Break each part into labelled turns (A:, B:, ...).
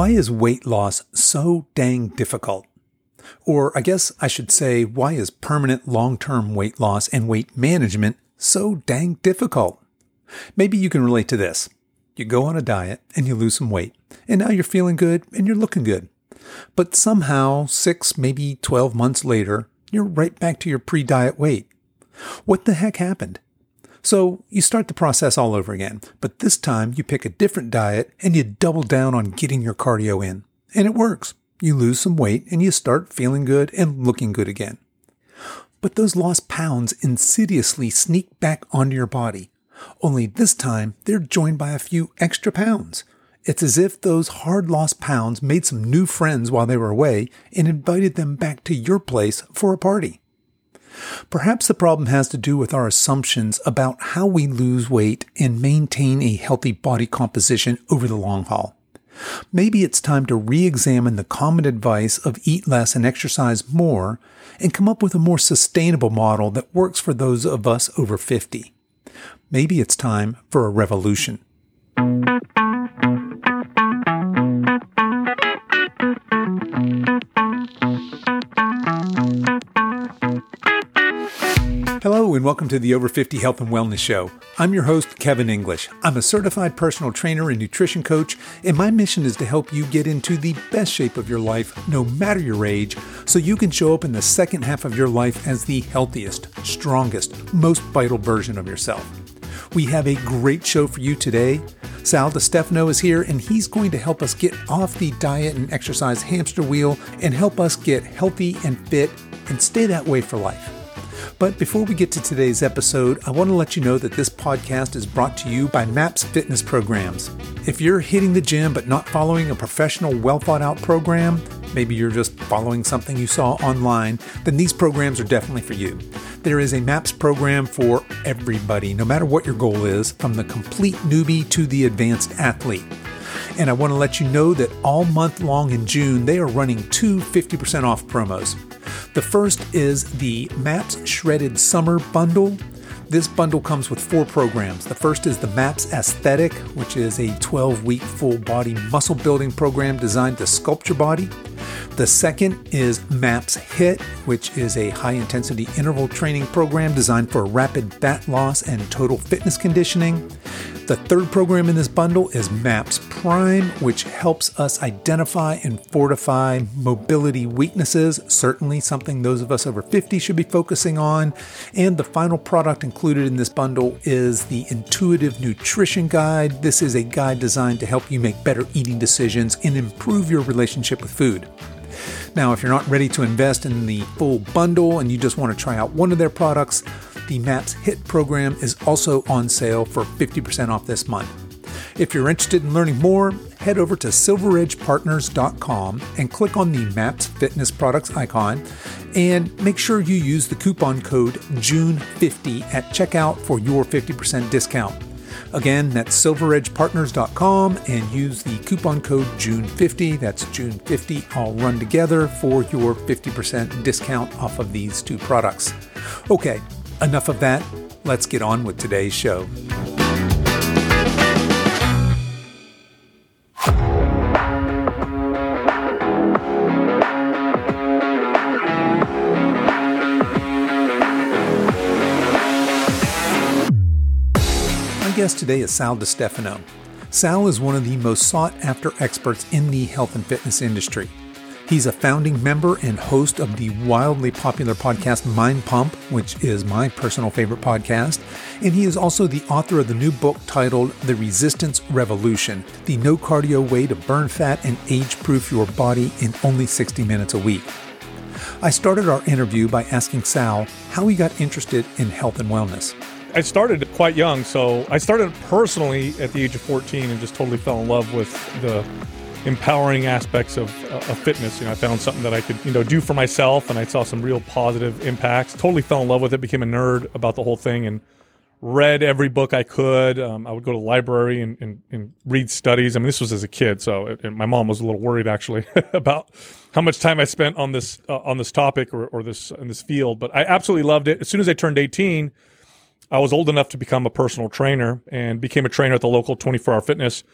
A: Why is weight loss so dang difficult? Or I guess I should say, why is permanent long term weight loss and weight management so dang difficult? Maybe you can relate to this. You go on a diet and you lose some weight, and now you're feeling good and you're looking good. But somehow, six, maybe 12 months later, you're right back to your pre diet weight. What the heck happened? So you start the process all over again, but this time you pick a different diet and you double down on getting your cardio in. And it works. You lose some weight and you start feeling good and looking good again. But those lost pounds insidiously sneak back onto your body. Only this time they're joined by a few extra pounds. It's as if those hard lost pounds made some new friends while they were away and invited them back to your place for a party. Perhaps the problem has to do with our assumptions about how we lose weight and maintain a healthy body composition over the long haul. Maybe it's time to re examine the common advice of eat less and exercise more and come up with a more sustainable model that works for those of us over 50. Maybe it's time for a revolution. And welcome to the Over 50 Health and Wellness Show. I'm your host, Kevin English. I'm a certified personal trainer and nutrition coach, and my mission is to help you get into the best shape of your life, no matter your age, so you can show up in the second half of your life as the healthiest, strongest, most vital version of yourself. We have a great show for you today. Sal Stefano is here, and he's going to help us get off the diet and exercise hamster wheel and help us get healthy and fit and stay that way for life. But before we get to today's episode, I want to let you know that this podcast is brought to you by MAPS Fitness Programs. If you're hitting the gym but not following a professional, well thought out program, maybe you're just following something you saw online, then these programs are definitely for you. There is a MAPS program for everybody, no matter what your goal is, from the complete newbie to the advanced athlete. And I want to let you know that all month long in June, they are running two 50% off promos. The first is the MAPS Shredded Summer Bundle. This bundle comes with four programs. The first is the MAPS Aesthetic, which is a 12 week full body muscle building program designed to sculpt your body. The second is MAPS HIIT, which is a high intensity interval training program designed for rapid fat loss and total fitness conditioning. The third program in this bundle is MAPS Prime, which helps us identify and fortify mobility weaknesses, certainly something those of us over 50 should be focusing on. And the final product included in this bundle is the Intuitive Nutrition Guide. This is a guide designed to help you make better eating decisions and improve your relationship with food. Now, if you're not ready to invest in the full bundle and you just want to try out one of their products, the MAPS HIIT program is also on sale for 50% off this month. If you're interested in learning more, head over to silveredgepartners.com and click on the MAPS Fitness Products icon and make sure you use the coupon code JUNE50 at checkout for your 50% discount. Again, that's silveredgepartners.com and use the coupon code JUNE50. That's JUNE50 all run together for your 50% discount off of these two products. Okay, Enough of that. Let's get on with today's show. My guest today is Sal Stefano. Sal is one of the most sought after experts in the health and fitness industry. He's a founding member and host of the wildly popular podcast Mind Pump, which is my personal favorite podcast. And he is also the author of the new book titled The Resistance Revolution The No Cardio Way to Burn Fat and Age Proof Your Body in Only 60 Minutes a Week. I started our interview by asking Sal how he got interested in health and wellness.
B: I started quite young, so I started personally at the age of 14 and just totally fell in love with the empowering aspects of, uh, of fitness. You know, I found something that I could, you know, do for myself, and I saw some real positive impacts. Totally fell in love with it. Became a nerd about the whole thing, and read every book I could. Um, I would go to the library and, and, and, read studies. I mean, this was as a kid, so it, my mom was a little worried actually about how much time I spent on this uh, on this topic or, or this in this field. But I absolutely loved it. As soon as I turned eighteen. I was old enough to become a personal trainer and became a trainer at the local 24 hour fitness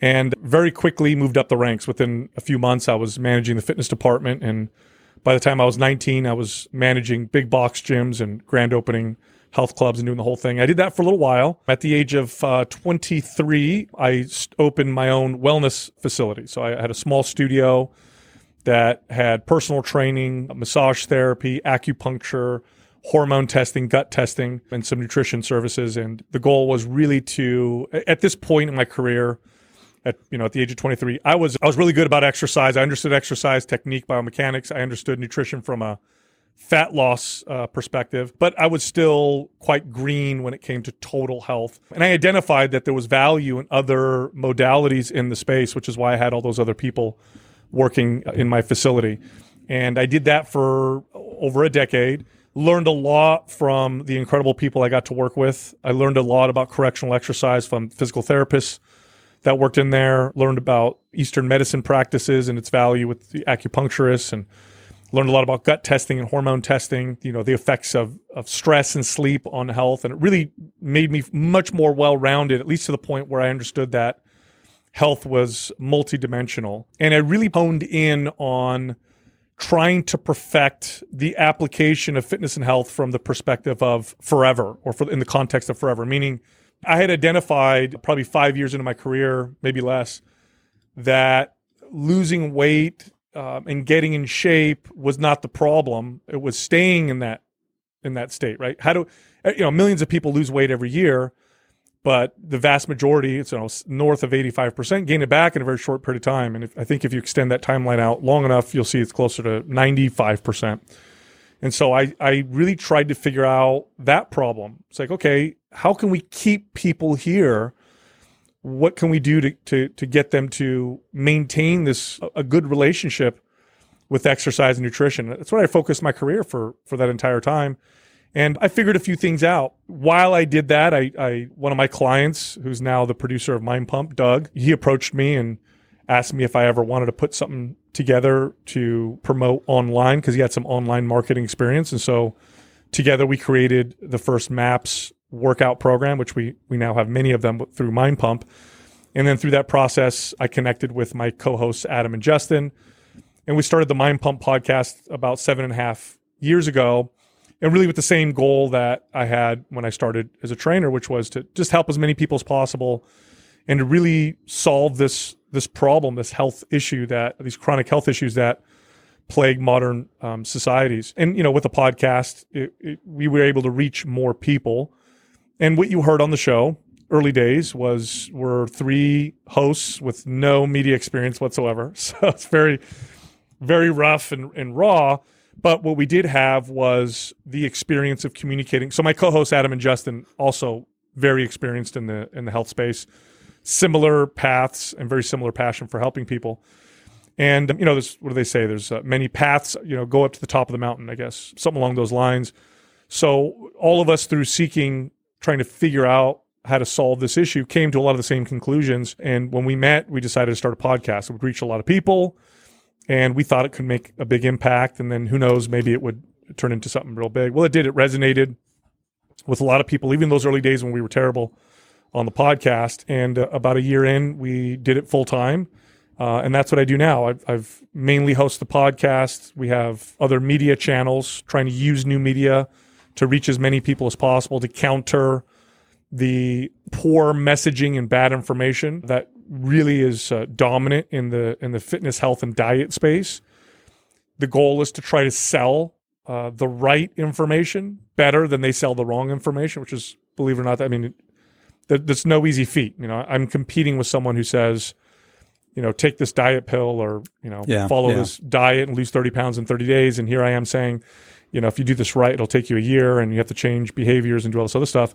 B: and very quickly moved up the ranks. Within a few months, I was managing the fitness department. And by the time I was 19, I was managing big box gyms and grand opening health clubs and doing the whole thing. I did that for a little while. At the age of uh, 23, I opened my own wellness facility. So I had a small studio that had personal training, massage therapy, acupuncture, hormone testing, gut testing, and some nutrition services. And the goal was really to, at this point in my career, at you know at the age of 23, I was I was really good about exercise. I understood exercise technique, biomechanics. I understood nutrition from a fat loss uh, perspective, but I was still quite green when it came to total health. And I identified that there was value in other modalities in the space, which is why I had all those other people working in my facility. And I did that for over a decade. Learned a lot from the incredible people I got to work with. I learned a lot about correctional exercise from physical therapists that worked in there. Learned about Eastern medicine practices and its value with the acupuncturists and learned a lot about gut testing and hormone testing, you know, the effects of, of stress and sleep on health. And it really made me much more well rounded, at least to the point where I understood that health was multidimensional. And I really honed in on trying to perfect the application of fitness and health from the perspective of forever or for, in the context of forever, meaning I had identified probably five years into my career, maybe less, that losing weight um, and getting in shape was not the problem. It was staying in that in that state, right? How do you know millions of people lose weight every year, but the vast majority, it's you know, north of eighty five percent, gain it back in a very short period of time. And if, I think if you extend that timeline out long enough, you'll see it's closer to ninety five percent. And so I I really tried to figure out that problem. It's like okay, how can we keep people here? what can we do to, to, to get them to maintain this a good relationship with exercise and nutrition? That's what i focused my career for for that entire time. And i figured a few things out. While i did that i, I one of my clients who's now the producer of mind pump doug he approached me and asked me if i ever wanted to put something together to promote online because he had some online marketing experience. And so together we created the first maps workout program, which we we now have many of them through Mind Pump. And then through that process, I connected with my co-hosts Adam and Justin, and we started the Mind Pump podcast about seven and a half years ago, and really with the same goal that I had when I started as a trainer, which was to just help as many people as possible, and to really solve this this problem, this health issue that these chronic health issues that plague modern um, societies. And you know, with the podcast, it, it, we were able to reach more people and what you heard on the show early days was were three hosts with no media experience whatsoever. So it's very, very rough and, and raw. But what we did have was the experience of communicating. So my co-hosts Adam and Justin also very experienced in the in the health space, similar paths and very similar passion for helping people. And you know, there's what do they say? There's uh, many paths. You know, go up to the top of the mountain. I guess something along those lines. So all of us through seeking trying to figure out how to solve this issue came to a lot of the same conclusions. And when we met, we decided to start a podcast. It would reach a lot of people, and we thought it could make a big impact. And then who knows, maybe it would turn into something real big. Well, it did. It resonated with a lot of people, even those early days when we were terrible on the podcast. And uh, about a year in, we did it full time. Uh, and that's what I do now. I've, I've mainly host the podcast. We have other media channels trying to use new media to reach as many people as possible to counter the poor messaging and bad information that really is uh, dominant in the in the fitness, health, and diet space. The goal is to try to sell uh, the right information better than they sell the wrong information, which is, believe it or not, I mean, that's no easy feat. You know, I'm competing with someone who says, you know, take this diet pill or you know, yeah, follow yeah. this diet and lose 30 pounds in 30 days, and here I am saying you know, if you do this right, it'll take you a year and you have to change behaviors and do all this other stuff.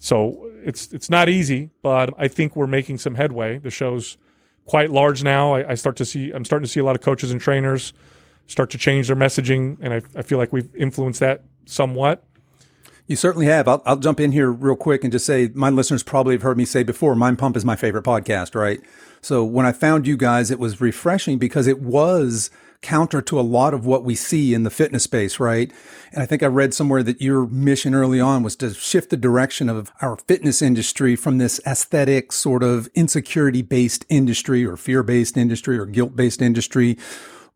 B: So it's it's not easy, but I think we're making some headway. The show's quite large now. I, I start to see I'm starting to see a lot of coaches and trainers start to change their messaging, and I, I feel like we've influenced that somewhat.
C: You certainly have. I'll, I'll jump in here real quick and just say my listeners probably have heard me say before, Mind Pump is my favorite podcast, right? So when I found you guys, it was refreshing because it was counter to a lot of what we see in the fitness space, right? And I think I read somewhere that your mission early on was to shift the direction of our fitness industry from this aesthetic sort of insecurity based industry or fear based industry or guilt based industry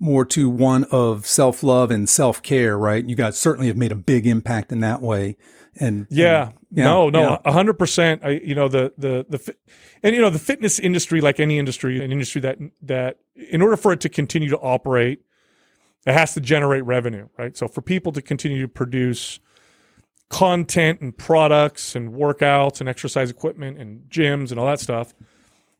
C: more to one of self love and self care, right? You guys certainly have made a big impact in that way. And
B: yeah,
C: yeah
B: no, no, a hundred percent. I, you know, the, the, the, and you know, the fitness industry, like any industry, an industry that, that in order for it to continue to operate, it has to generate revenue, right? So for people to continue to produce content and products and workouts and exercise equipment and gyms and all that stuff,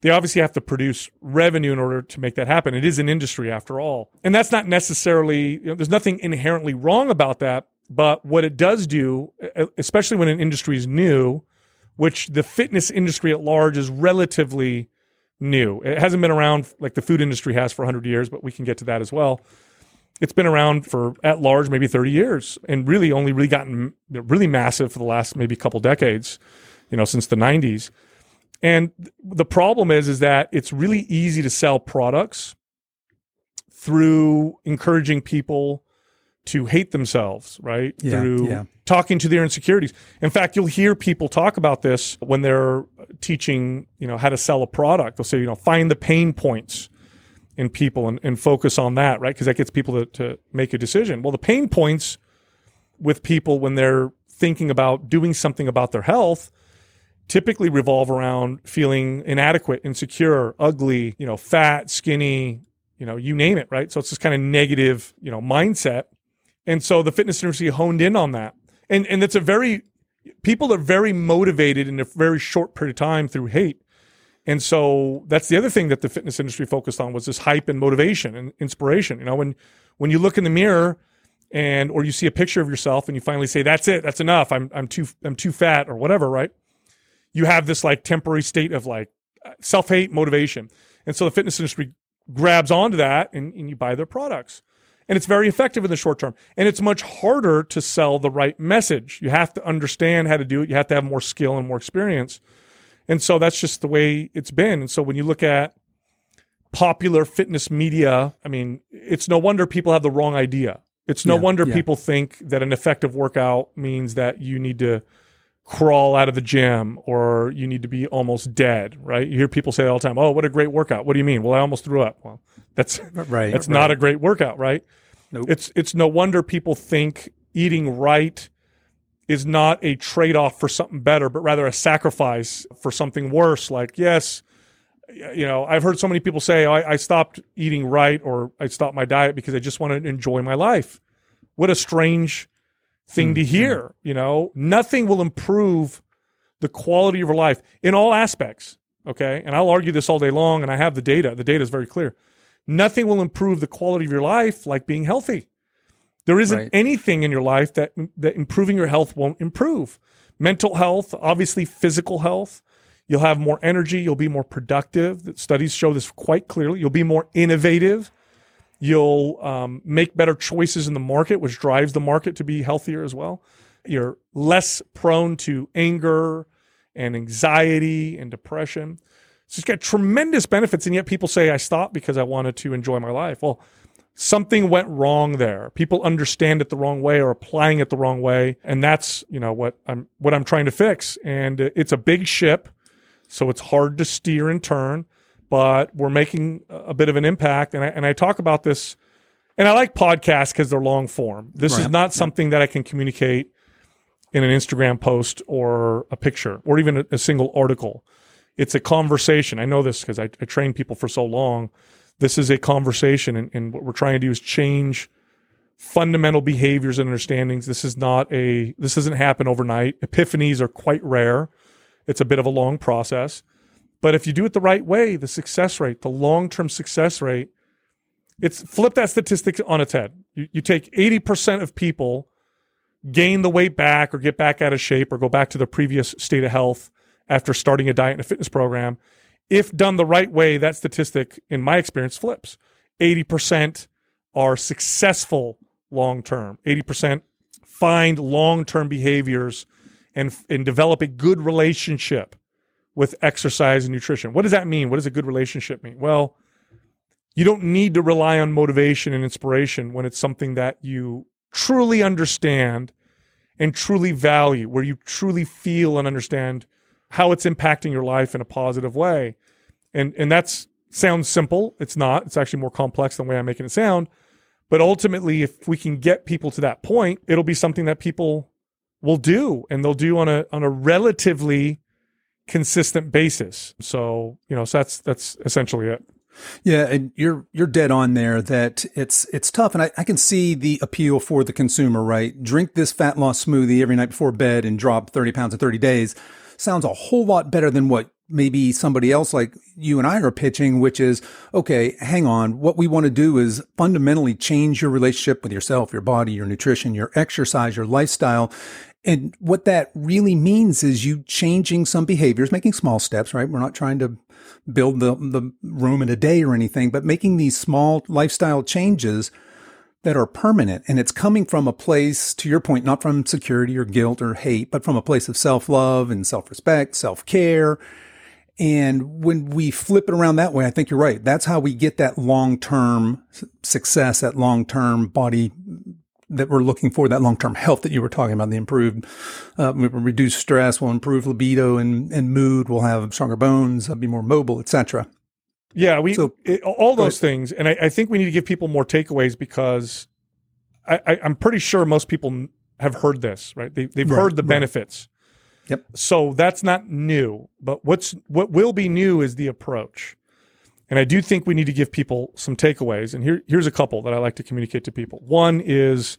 B: they obviously have to produce revenue in order to make that happen. It is an industry after all. And that's not necessarily, you know, there's nothing inherently wrong about that. But what it does do, especially when an industry is new, which the fitness industry at large is relatively new. It hasn't been around like the food industry has for 100 years, but we can get to that as well. It's been around for at large maybe 30 years and really only really gotten really massive for the last maybe couple decades, you know, since the 90s. And the problem is, is that it's really easy to sell products through encouraging people to hate themselves, right?
C: Yeah,
B: through
C: yeah.
B: talking to their insecurities. In fact, you'll hear people talk about this when they're teaching, you know, how to sell a product. They'll say, you know, find the pain points in people and, and focus on that, right? Because that gets people to, to make a decision. Well, the pain points with people when they're thinking about doing something about their health typically revolve around feeling inadequate, insecure, ugly, you know, fat, skinny, you know, you name it, right? So it's this kind of negative, you know, mindset. And so the fitness industry honed in on that. And and it's a very people are very motivated in a very short period of time through hate. And so that's the other thing that the fitness industry focused on was this hype and motivation and inspiration. You know, when when you look in the mirror and or you see a picture of yourself and you finally say, That's it, that's enough. I'm I'm too I'm too fat or whatever, right? you have this like temporary state of like uh, self hate motivation. And so the fitness industry grabs onto that and, and you buy their products. And it's very effective in the short term. And it's much harder to sell the right message. You have to understand how to do it. You have to have more skill and more experience. And so that's just the way it's been. And so when you look at popular fitness media, I mean, it's no wonder people have the wrong idea. It's no
C: Yeah,
B: wonder
C: yeah.
B: people think that an effective workout means that you need to crawl out of the gym or you need to be almost dead, right? You hear people say all the time, "Oh, what a great workout." What do you mean? Well, I almost threw up. Well, that's
C: Right.
B: that's
C: right.
B: not a great workout, right?
C: Nope.
B: It's it's no wonder people think eating right is not a trade-off for something better, but rather a sacrifice for something worse. Like, yes, you know, I've heard so many people say, oh, I, I stopped eating right or I stopped my diet because I just want to enjoy my life. What a strange thing to mm-hmm. hear. You know, nothing will improve the quality of your life in all aspects. Okay. And I'll argue this all day long, and I have the data. The data is very clear. Nothing will improve the quality of your life like being healthy. There isn't
C: Right.
B: anything in your life that that improving your health won't improve. Mental health, obviously physical health. You'll have more energy, you'll be more productive. Studies show this quite clearly. You'll be more innovative. You'll um, make better choices in the market, which drives the market to be healthier as well. You're less prone to anger and anxiety and depression. So it's got tremendous benefits, and yet people say I stopped because I wanted to enjoy my life. Well, something went wrong there. People understand it the wrong way or applying it the wrong way, and that's you know what I'm what I'm trying to fix. And it's a big ship, so it's hard to steer and turn, but we're making a bit of an impact. And I, and I talk about this, and I like podcasts because they're long form. This is not something that I can communicate in an Instagram post or a picture or even a, a single article. It's a conversation. I know this because I, I train people for so long. This is a conversation, and, and what we're trying to do is change fundamental behaviors and understandings. This is not a this doesn't happen overnight. Epiphanies are quite rare. It's a bit of a long process. But if you do it the right way, the success rate, the long-term success rate, it's flip that statistic on its head. You, you take 80% of people gain the weight back or get back out of shape or go back to their previous state of health after starting a diet and a fitness program. If done the right way, that statistic, in my experience, flips. 80% are successful long term. 80% find long term behaviors and, and develop a good relationship with exercise and nutrition. What does that mean? What does a good relationship mean? Well, you don't need to rely on motivation and inspiration when it's something that you truly understand and truly value, where you truly feel and understand how it's impacting your life in a positive way. And and that's sounds simple. It's not. It's actually more complex than the way I'm making it sound. But ultimately, if we can get people to that point, it'll be something that people will do and they'll do on a on a relatively consistent basis. So, you know, so that's that's essentially it.
A: Yeah, and you're you're dead on there that it's it's tough, and I, I can see the appeal for the consumer. Right, drink this fat loss smoothie every night before bed and drop thirty pounds in thirty days. Sounds a whole lot better than what maybe somebody else like you and I are pitching, which is okay. Hang on, what we want to do is fundamentally change your relationship with yourself, your body, your nutrition, your exercise, your lifestyle, and what that really means is you changing some behaviors, making small steps, right? We're not trying to build the, the Rome in a day or anything, but making these small lifestyle changes that are permanent. And it's coming from a place, to your point, not from security or guilt or hate, but from a place of self love and self respect, self care. And when we flip it around that way, I think you're right. That's how we get that long term success, that long term body that we're looking for, that long term health that you were talking about, the improved, uh, reduce stress, will improve libido and, and mood, we'll have stronger bones, be more mobile, etc.
B: Yeah, we so, it, all those things, and I, I, think we need to give people more takeaways because I, am pretty sure most people have heard this, right? They, have right, heard the right. benefits.
A: Yep.
B: So that's not new, but what's what will be new is the approach. And I do think we need to give people some takeaways. And here, here's a couple that I like to communicate to people. One is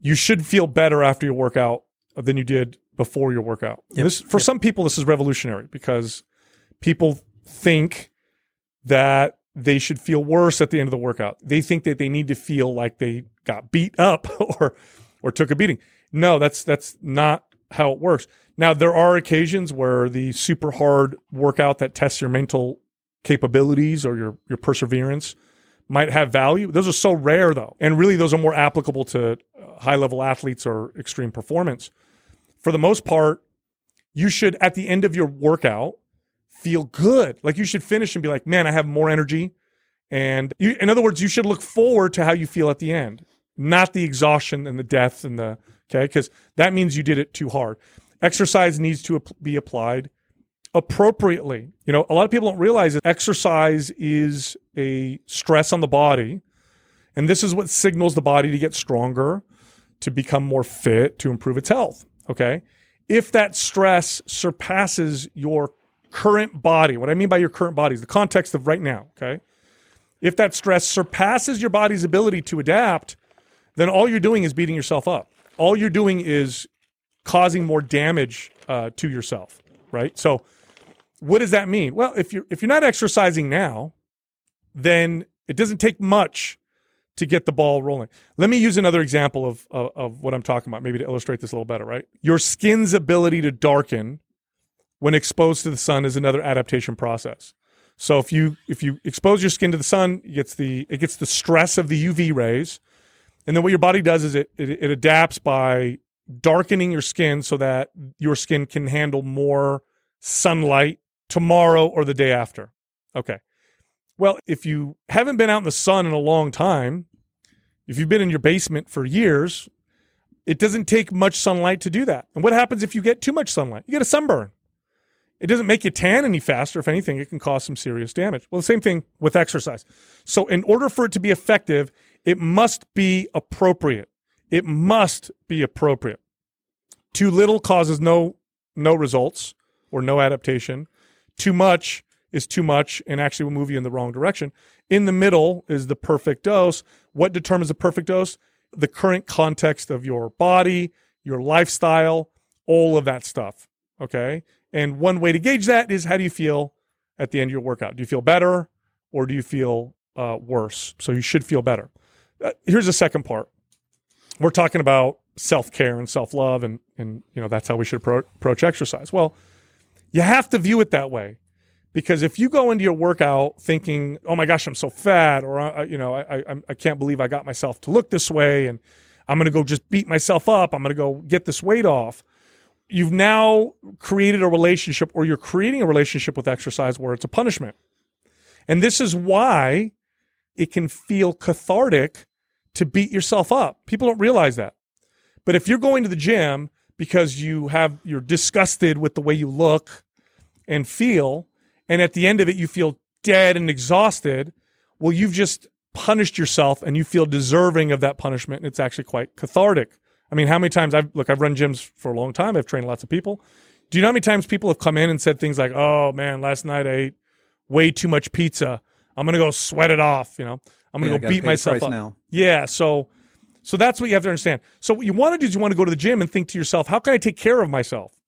B: you should feel better after your workout than you did before your workout. Yep. This, for yep. some people, this is revolutionary because people think that they should feel worse at the end of the workout. They think that they need to feel like they got beat up or or took a beating. No, that's that's not how it works. Now there are occasions where the super hard workout that tests your mental capabilities or your your perseverance might have value. Those are so rare though. And really those are more applicable to uh, high level athletes or extreme performance. For the most part, you should at the end of your workout feel good. Like you should finish and be like, "Man, I have more energy." And you, in other words, you should look forward to how you feel at the end, not the exhaustion and the death and the okay, because that means you did it too hard. Exercise needs to be applied appropriately. You know, a lot of people don't realize that exercise is a stress on the body. And this is what signals the body to get stronger, to become more fit, to improve its health. Okay. If that stress surpasses your current body, what I mean by your current body is the context of right now. Okay. If that stress surpasses your body's ability to adapt, then all you're doing is beating yourself up. All you're doing is causing more damage uh, to yourself. Right. So, what does that mean? Well, if you're if you're not exercising now, then it doesn't take much to get the ball rolling. Let me use another example of, of, of what I'm talking about, maybe to illustrate this a little better. Right, your skin's ability to darken when exposed to the sun is another adaptation process. So if you if you expose your skin to the sun, it gets the it gets the stress of the UV rays, and then what your body does is it, it, it adapts by darkening your skin so that your skin can handle more sunlight tomorrow or the day after. Okay. Well, if you haven't been out in the sun in a long time, if you've been in your basement for years, it doesn't take much sunlight to do that. And what happens if you get too much sunlight? You get a sunburn. It doesn't make you tan any faster. If anything, it can cause some serious damage. Well, the same thing with exercise. So, in order for it to be effective, it must be appropriate. It must be appropriate. Too little causes no no results or no adaptation. Too much is too much and actually will move you in the wrong direction. In the middle is the perfect dose. What determines the perfect dose? The current context of your body, your lifestyle, all of that stuff. Okay. And one way to gauge that is how do you feel at the end of your workout? Do you feel better or do you feel uh, worse? So you should feel better. Uh, here's the second part. We're talking about self care and self love, and and you know that's how we should approach exercise. Well, you have to view it that way. Because if you go into your workout thinking, "Oh my gosh, I'm so fat," or uh, you know, I, I I can't believe I got myself to look this way, and I'm going to go just beat myself up. I'm going to go get this weight off. You've now created a relationship, or you're creating a relationship with exercise where it's a punishment. And this is why it can feel cathartic to beat yourself up. People don't realize that. But if you're going to the gym because you have you're disgusted with the way you look and feel and at the end of it you feel dead and exhausted, well you've just punished yourself and you feel deserving of that punishment and it's actually quite cathartic. I mean, how many times I've look, I've run gyms for a long time. I've trained lots of people. Do you know how many times people have come in and said things like, "Oh man, last night I ate way too much pizza. I'm gonna go sweat it off." You know, I'm gonna
A: Yeah,
B: go beat myself up.
A: now.
B: Yeah, so so that's what you have to understand. So what you want to do is you want to go to the gym and think to yourself, "How can I take care of myself?"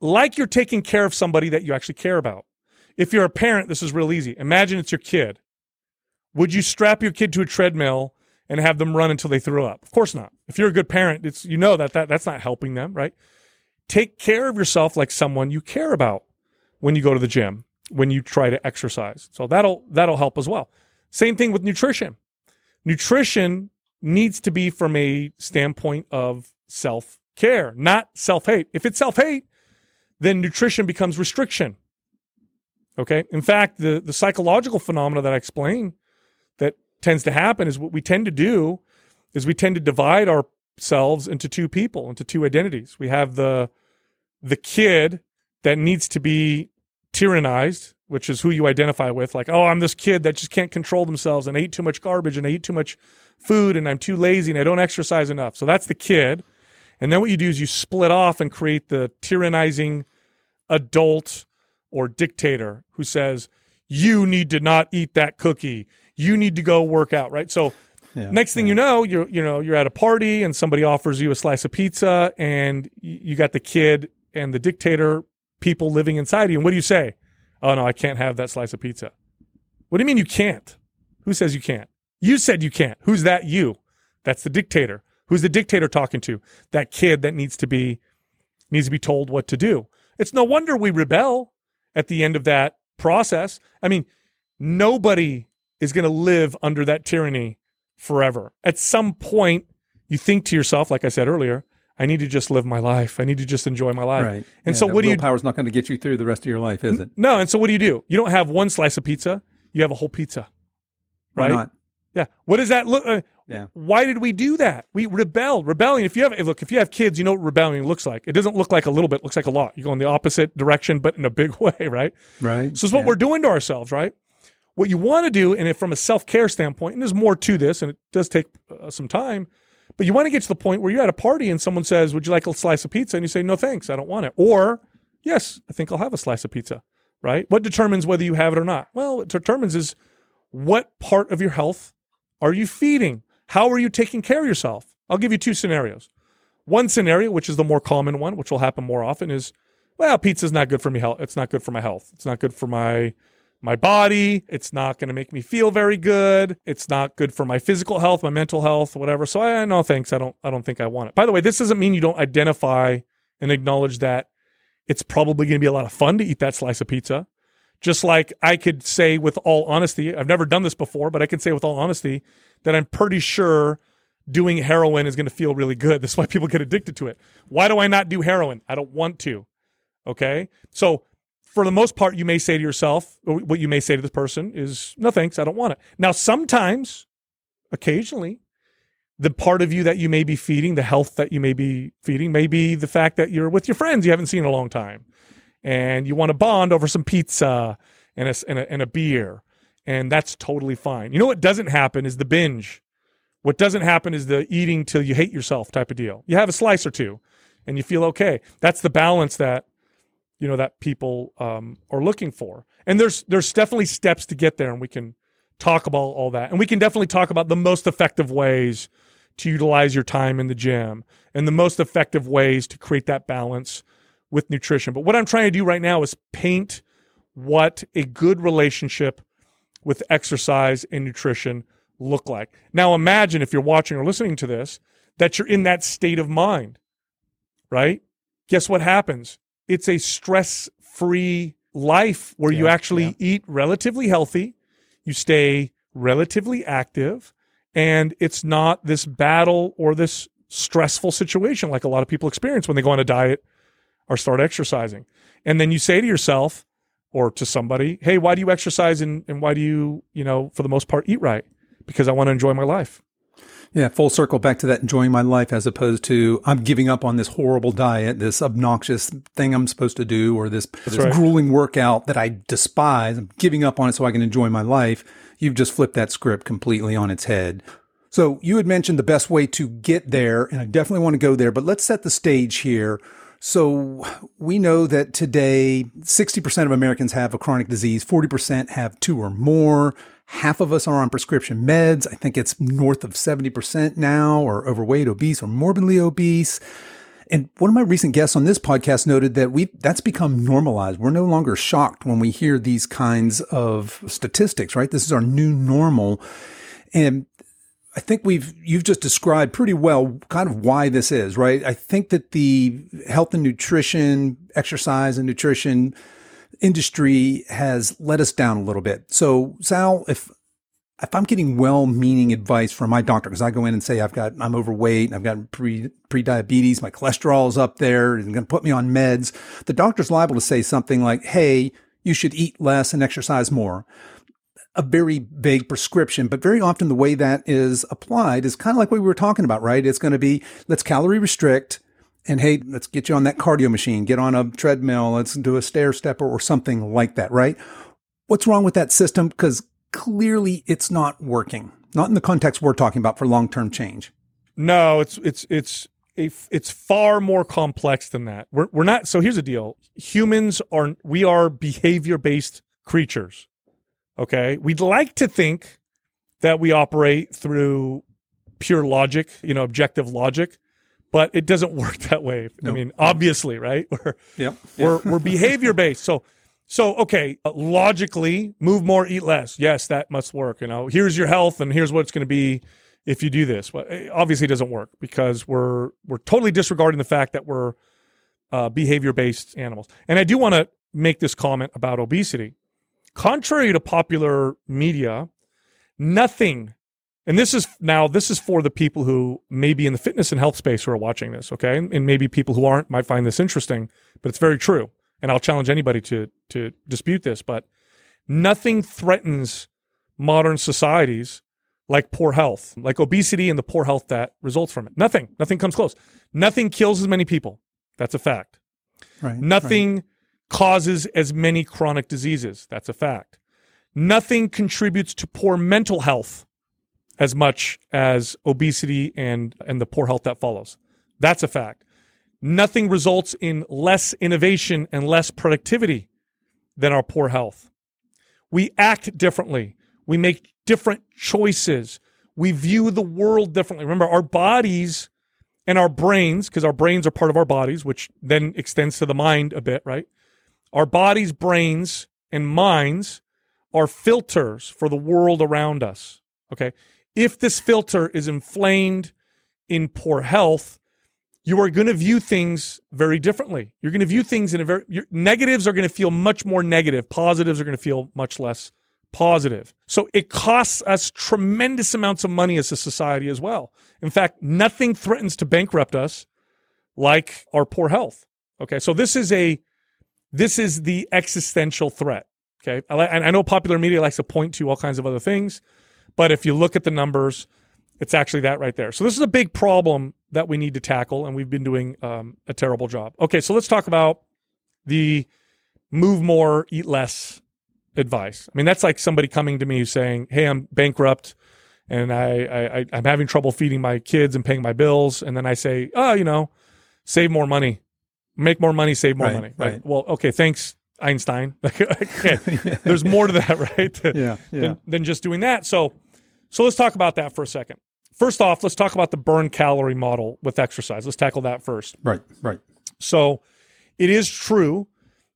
B: Like you're taking care of somebody that you actually care about. If you're a parent, this is real easy. Imagine it's your kid. Would you strap your kid to a treadmill and have them run until they threw up? Of course not. If you're a good parent, it's you know that, that that's not helping them, right? Take care of yourself like someone you care about when you go to the gym, when you try to exercise. So that'll that'll help as well. Same thing with nutrition. Nutrition needs to be from a standpoint of self-care, not self-hate. If it's self-hate, then nutrition becomes restriction. Okay? In fact, the the psychological phenomena that I explain that tends to happen is what we tend to do is we tend to divide ourselves into two people, into two identities. We have the the kid that needs to be tyrannized, which is who you identify with, like, oh, I'm this kid that just can't control themselves and eat too much garbage and eat too much food and I'm too lazy and I don't exercise enough. So that's the kid. And then what you do is you split off and create the tyrannizing adult or dictator who says, you need to not eat that cookie. You need to go work out, right? So
A: Yeah,
B: next thing you know, you're you know you're at a party and somebody offers you a slice of pizza and you got the kid and the dictator people living inside you. And what do you say? Oh no, I can't have that slice of pizza. What do you mean you can't? Who says you can't? You said you can't. Who's that you? That's the dictator. Who's the dictator talking to? That kid that needs to be needs to be told what to do. It's no wonder we rebel at the end of that process. I mean, nobody is going to live under that tyranny forever. At some point, you think to yourself, like I said earlier, I need to just live my life. I need to just enjoy my life.
A: Right.
B: And
A: Yeah,
B: so, what do you
A: Power is not going to get you through the rest of your life, is it?
B: no? And so, what do you do? You don't have one slice of pizza. You have a whole pizza.
A: Why
B: Right?
A: not?
B: Yeah. What does that look? Uh,
A: Yeah.
B: Why did we do that? We rebelled. Rebellion. If you have look, if you have kids, you know what rebellion looks like. It doesn't look like a little bit. It looks like a lot. You go in the opposite direction, but in a big way, right?
A: Right.
B: So it's what
A: Yeah.
B: we're doing to ourselves, right? What you want to do, and if from a self care standpoint, and there's more to this, and it does take uh, some time, but you want to get to the point where you're at a party and someone says, "Would you like a slice of pizza?" and you say, "No, thanks, I don't want it," or "Yes, I think I'll have a slice of pizza." Right? What determines whether you have it or not? Well, it determines is what part of your health are you feeding? How are you taking care of yourself? I'll give you two scenarios. One scenario, which is the more common one, which will happen more often, is well, pizza's not good for me health. It's not good for my health. It's not good for my my body. It's not going to make me feel very good. It's not good for my physical health, my mental health, whatever. So I no thanks. I don't I don't think I want it. By the way, this doesn't mean you don't identify and acknowledge that it's probably going to be a lot of fun to eat that slice of pizza. Just like I could say with all honesty, I've never done this before, but I can say with all honesty that I'm pretty sure doing heroin is going to feel really good. That's why people get addicted to it. Why do I not do heroin? I don't want to. Okay. So for the most part, you may say to yourself, or what you may say to this person is, no thanks, I don't want it. Now, sometimes, occasionally, the part of you that you may be feeding, the health that you may be feeding, may be the fact that you're with your friends you haven't seen in a long time and you want to bond over some pizza and a, and a, and a beer. And that's totally fine. You know what doesn't happen is the binge. What doesn't happen is the eating till you hate yourself type of deal. You have a slice or two and you feel okay. That's the balance that you know that people um, are looking for. And there's there's definitely steps to get there, and we can talk about all that. And we can definitely talk about the most effective ways to utilize your time in the gym and the most effective ways to create that balance with nutrition. But what I'm trying to do right now is paint what a good relationship with exercise and nutrition look like. Now imagine if you're watching or listening to this that you're in that state of mind, right? Guess what happens? It's a stress-free life where you actually
A: yeah.
B: eat relatively healthy, you stay relatively active, and it's not this battle or this stressful situation like a lot of people experience when they go on a diet or start exercising. And then you say to yourself or to somebody, hey, why do you exercise and, and why do you, you know, for the most part, eat right? because I want to enjoy my life.
A: Yeah, full circle back to that enjoying my life as opposed to I'm giving up on this horrible diet, this obnoxious thing I'm supposed to do, or this, this right. grueling workout that I despise. I'm giving up on it so I can enjoy my life. You've just flipped that script completely on its head. So you had mentioned the best way to get there, and I definitely want to go there, but let's set the stage here. So we know that today 60% of Americans have a chronic disease, 40% have two or more. Half of us are on prescription meds. I think it's north of 70% now, or overweight, obese, or morbidly obese. And one of my recent guests on this podcast noted that we that's become normalized. We're no longer shocked when we hear these kinds of statistics, right? This is our new normal. And I think we've you've just described pretty well kind of why this is, right? I think that the health and nutrition, exercise and nutrition industry has let us down a little bit. So, Sal, if if I'm getting well-meaning advice from my doctor, because I go in and say I've got I'm overweight, I've got pre pre-diabetes, my cholesterol is up there, and going to put me on meds, the doctor's liable to say something like, "Hey, you should eat less and exercise more." A very vague prescription, but very often the way that is applied is kind of like what we were talking about, right? It's going to be let's calorie restrict, and hey, let's get you on that cardio machine, get on a treadmill, let's do a stair stepper or something like that, right? What's wrong with that system? Because clearly it's not working, not in the context we're talking about for long term change.
B: No, it's it's it's it's far more complex than that. We're we're not. So here's the deal: humans are we are behavior based creatures. Okay, we'd like to think that we operate through pure logic, you know, objective logic but it doesn't work that way. I mean, obviously, right? We're
A: yep.
B: we're we're behavior based. So so okay, uh, logically, move more, eat less. Yes, that must work. You know, here's your health, and here's what it's going to be if you do this. Well, it obviously, doesn't work because we're we're totally disregarding the fact that we're uh, behavior based animals. And I do want to make this comment about obesity. Contrary to popular media, nothing and this is now this is for the people who may be in the fitness and health space who are watching this, okay? And maybe people who aren't might find this interesting, but it's very true. And I'll challenge anybody to to dispute this, but nothing threatens modern societies like poor health, like obesity and the poor health that results from it. Nothing. Nothing comes close. Nothing kills as many people. That's a fact.
A: Right.
B: Nothing
A: right.
B: Causes as many chronic diseases. That's a fact. Nothing contributes to poor mental health as much as obesity and and the poor health that follows. That's a fact. Nothing results in less innovation and less productivity than our poor health. We act differently. We make different choices. We view the world differently. Remember, our bodies and our brains, because our brains are part of our bodies, which then extends to the mind a bit, right? Our bodies, brains, and minds are filters for the world around us. Okay if this filter is inflamed in poor health, you are going to view things very differently. You're going to view things in a very your, negatives are going to feel much more negative. Positives are going to feel much less positive. So it costs us tremendous amounts of money as a society as well. In fact, nothing threatens to bankrupt us like our poor health. Okay, so this is a this is the existential threat. Okay, I, I know popular media likes to point to all kinds of other things. But if you look at the numbers, it's actually that right there. So this is a big problem that we need to tackle, and we've been doing um, a terrible job. Okay, so let's talk about the move more, eat less advice. I mean, that's like somebody coming to me saying, "Hey, I'm bankrupt." And I, I, I'm having trouble feeding my kids and paying my bills. And then I say, oh, you know, save more money, make more money, save more
A: right,
B: money.
A: Right.
B: Well, okay, thanks, Einstein. There's more to that, right?
A: yeah, yeah.
B: Than, than, just doing that. So so let's talk about that for a second. First off, let's talk about the burn calorie model with exercise. Let's tackle that first.
A: Right, right.
B: So it is true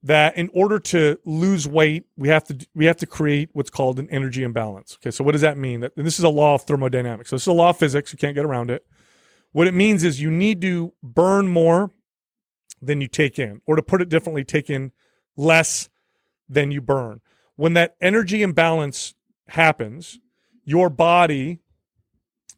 B: that in order to lose weight, we have to we have to create what's called an energy imbalance. Okay, so what does that mean? That this is a law of thermodynamics. So this is a law of physics. You can't get around it. What it means is you need to burn more than you take in, or to put it differently, take in less than you burn. When that energy imbalance happens, your body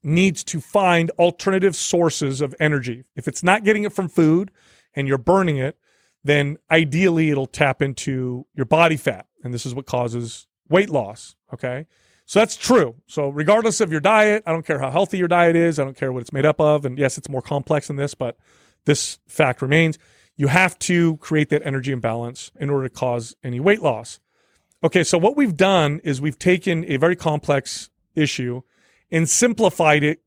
B: needs to find alternative sources of energy. If it's not getting it from food and you're burning it, then ideally it'll tap into your body fat. And this is what causes weight loss. Okay. So that's true. So regardless of your diet, I don't care how healthy your diet is, I don't care what it's made up of, and yes, it's more complex than this, but this fact remains. You have to create that energy imbalance in order to cause any weight loss. Okay, so what we've done is we've taken a very complex issue and simplified it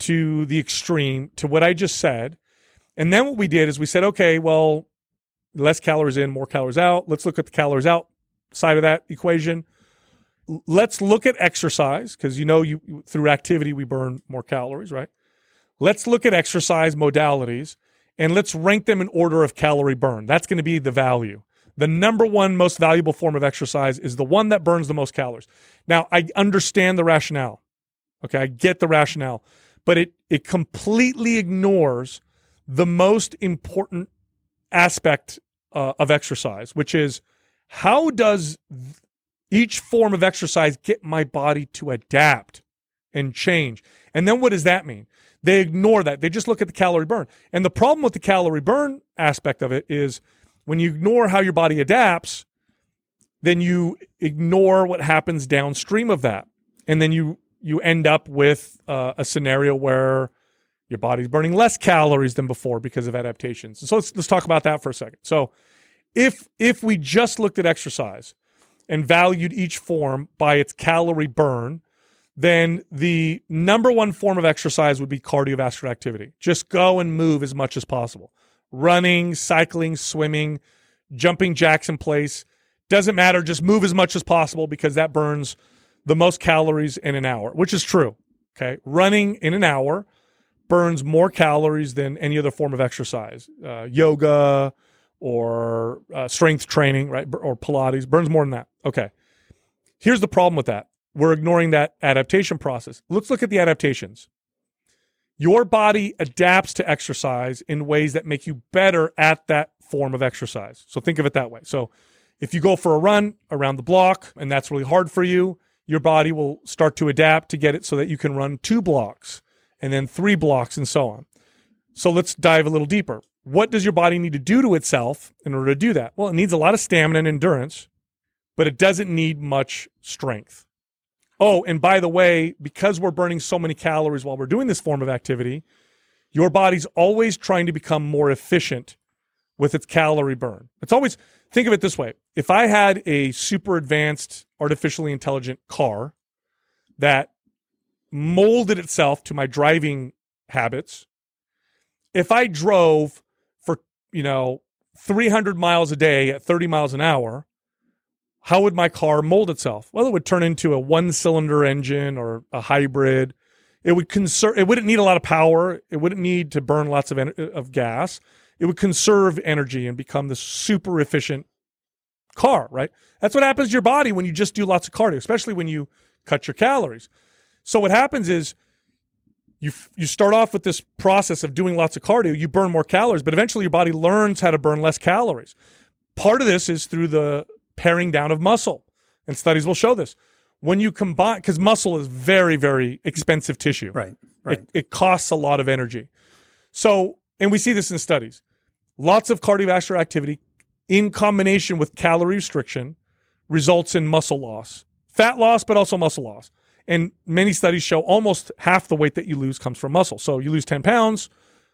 B: to the extreme to what I just said. And then what we did is we said, okay, well, less calories in, more calories out. Let's look at the calories out side of that equation. Let's look at exercise because you know you through activity we burn more calories, right? Let's look at exercise modalities and let's rank them in order of calorie burn. That's going to be the value. The number one most valuable form of exercise is the one that burns the most calories. Now, I understand the rationale. Okay, I get the rationale, but it it completely ignores the most important aspect uh, of exercise, which is how does each form of exercise get my body to adapt and change? And then what does that mean? They ignore that. They just look at the calorie burn. And the problem with the calorie burn aspect of it is when you ignore how your body adapts, then you ignore what happens downstream of that. And then you you end up with uh, a scenario where your body's burning less calories than before because of adaptations. So let's let's talk about that for a second. So if if we just looked at exercise and valued each form by its calorie burn, then the number one form of exercise would be cardiovascular activity. Just go and move as much as possible. Running, cycling, swimming, jumping jacks in place. Doesn't matter. Just move as much as possible because that burns the most calories in an hour, which is true. Okay. Running in an hour burns more calories than any other form of exercise. Uh, yoga or uh, strength training, right? Or Pilates burns more than that. Okay. Here's the problem with that we're ignoring that adaptation process. Let's look at the adaptations. Your body adapts to exercise in ways that make you better at that form of exercise. So think of it that way. So if you go for a run around the block and that's really hard for you, your body will start to adapt to get it so that you can run two blocks and then three blocks and so on. So let's dive a little deeper. What does your body need to do to itself in order to do that? Well, it needs a lot of stamina and endurance, but it doesn't need much strength. Oh, and by the way, because we're burning so many calories while we're doing this form of activity, your body's always trying to become more efficient with its calorie burn. It's always, think of it this way if I had a super advanced, artificially intelligent car that molded itself to my driving habits, if I drove for, you know, 300 miles a day at 30 miles an hour, how would my car mold itself? Well, it would turn into a one cylinder engine or a hybrid. It would conserve, it wouldn't need a lot of power. It wouldn't need to burn lots of, of gas. It would conserve energy and become this super efficient car, right? That's what happens to your body when you just do lots of cardio, especially when you cut your calories. So what happens is you you start off with this process of doing lots of cardio, you burn more calories, but eventually your body learns how to burn less calories. Part of this is through the paring down of muscle. And studies will show this. When you combine, because muscle is very, very expensive tissue.
A: Right. Right.
B: It, it costs a lot of energy. So, and we see this in studies. Lots of cardiovascular activity in combination with calorie restriction results in muscle loss, fat loss, but also muscle loss. And many studies show almost half the weight that you lose comes from muscle. So you lose 10 pounds,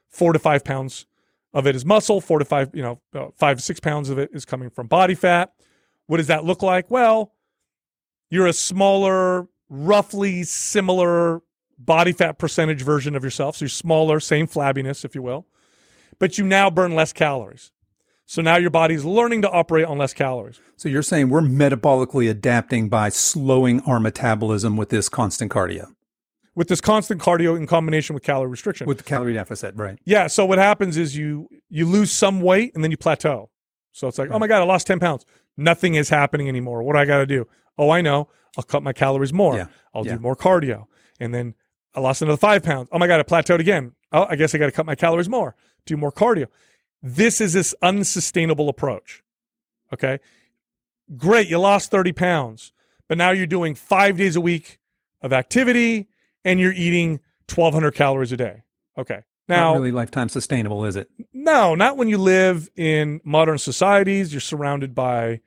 B: four to five pounds of it is muscle, four to five, you know, uh, five to six pounds of it is coming from body fat. What does that look like? Well, you're a smaller, roughly similar body fat percentage version of yourself. So you're smaller, same flabbiness, if you will, but you now burn less calories. So now your body's learning to operate on less calories.
A: So you're saying we're metabolically adapting by slowing our metabolism with this constant cardio.
B: With this constant cardio in combination with calorie restriction.
A: With the calorie deficit, right.
B: Yeah. So what happens is you you lose some weight and then you plateau. So it's like, right. oh my God, I lost 10 pounds. Nothing is happening anymore. What do I got to do? Oh, I know. I'll cut my calories more. Yeah. I'll yeah. do more cardio. And then I lost another five pounds. Oh my God, I plateaued again. Oh, I guess I got to cut my calories more, do more cardio. This is this unsustainable approach. Okay. Great. You lost 30 pounds, but now you're doing five days a week of activity and you're eating 1,200 calories a day. Okay.
A: Now, not really lifetime sustainable, is it?
B: No, not when you live in modern societies. You're surrounded by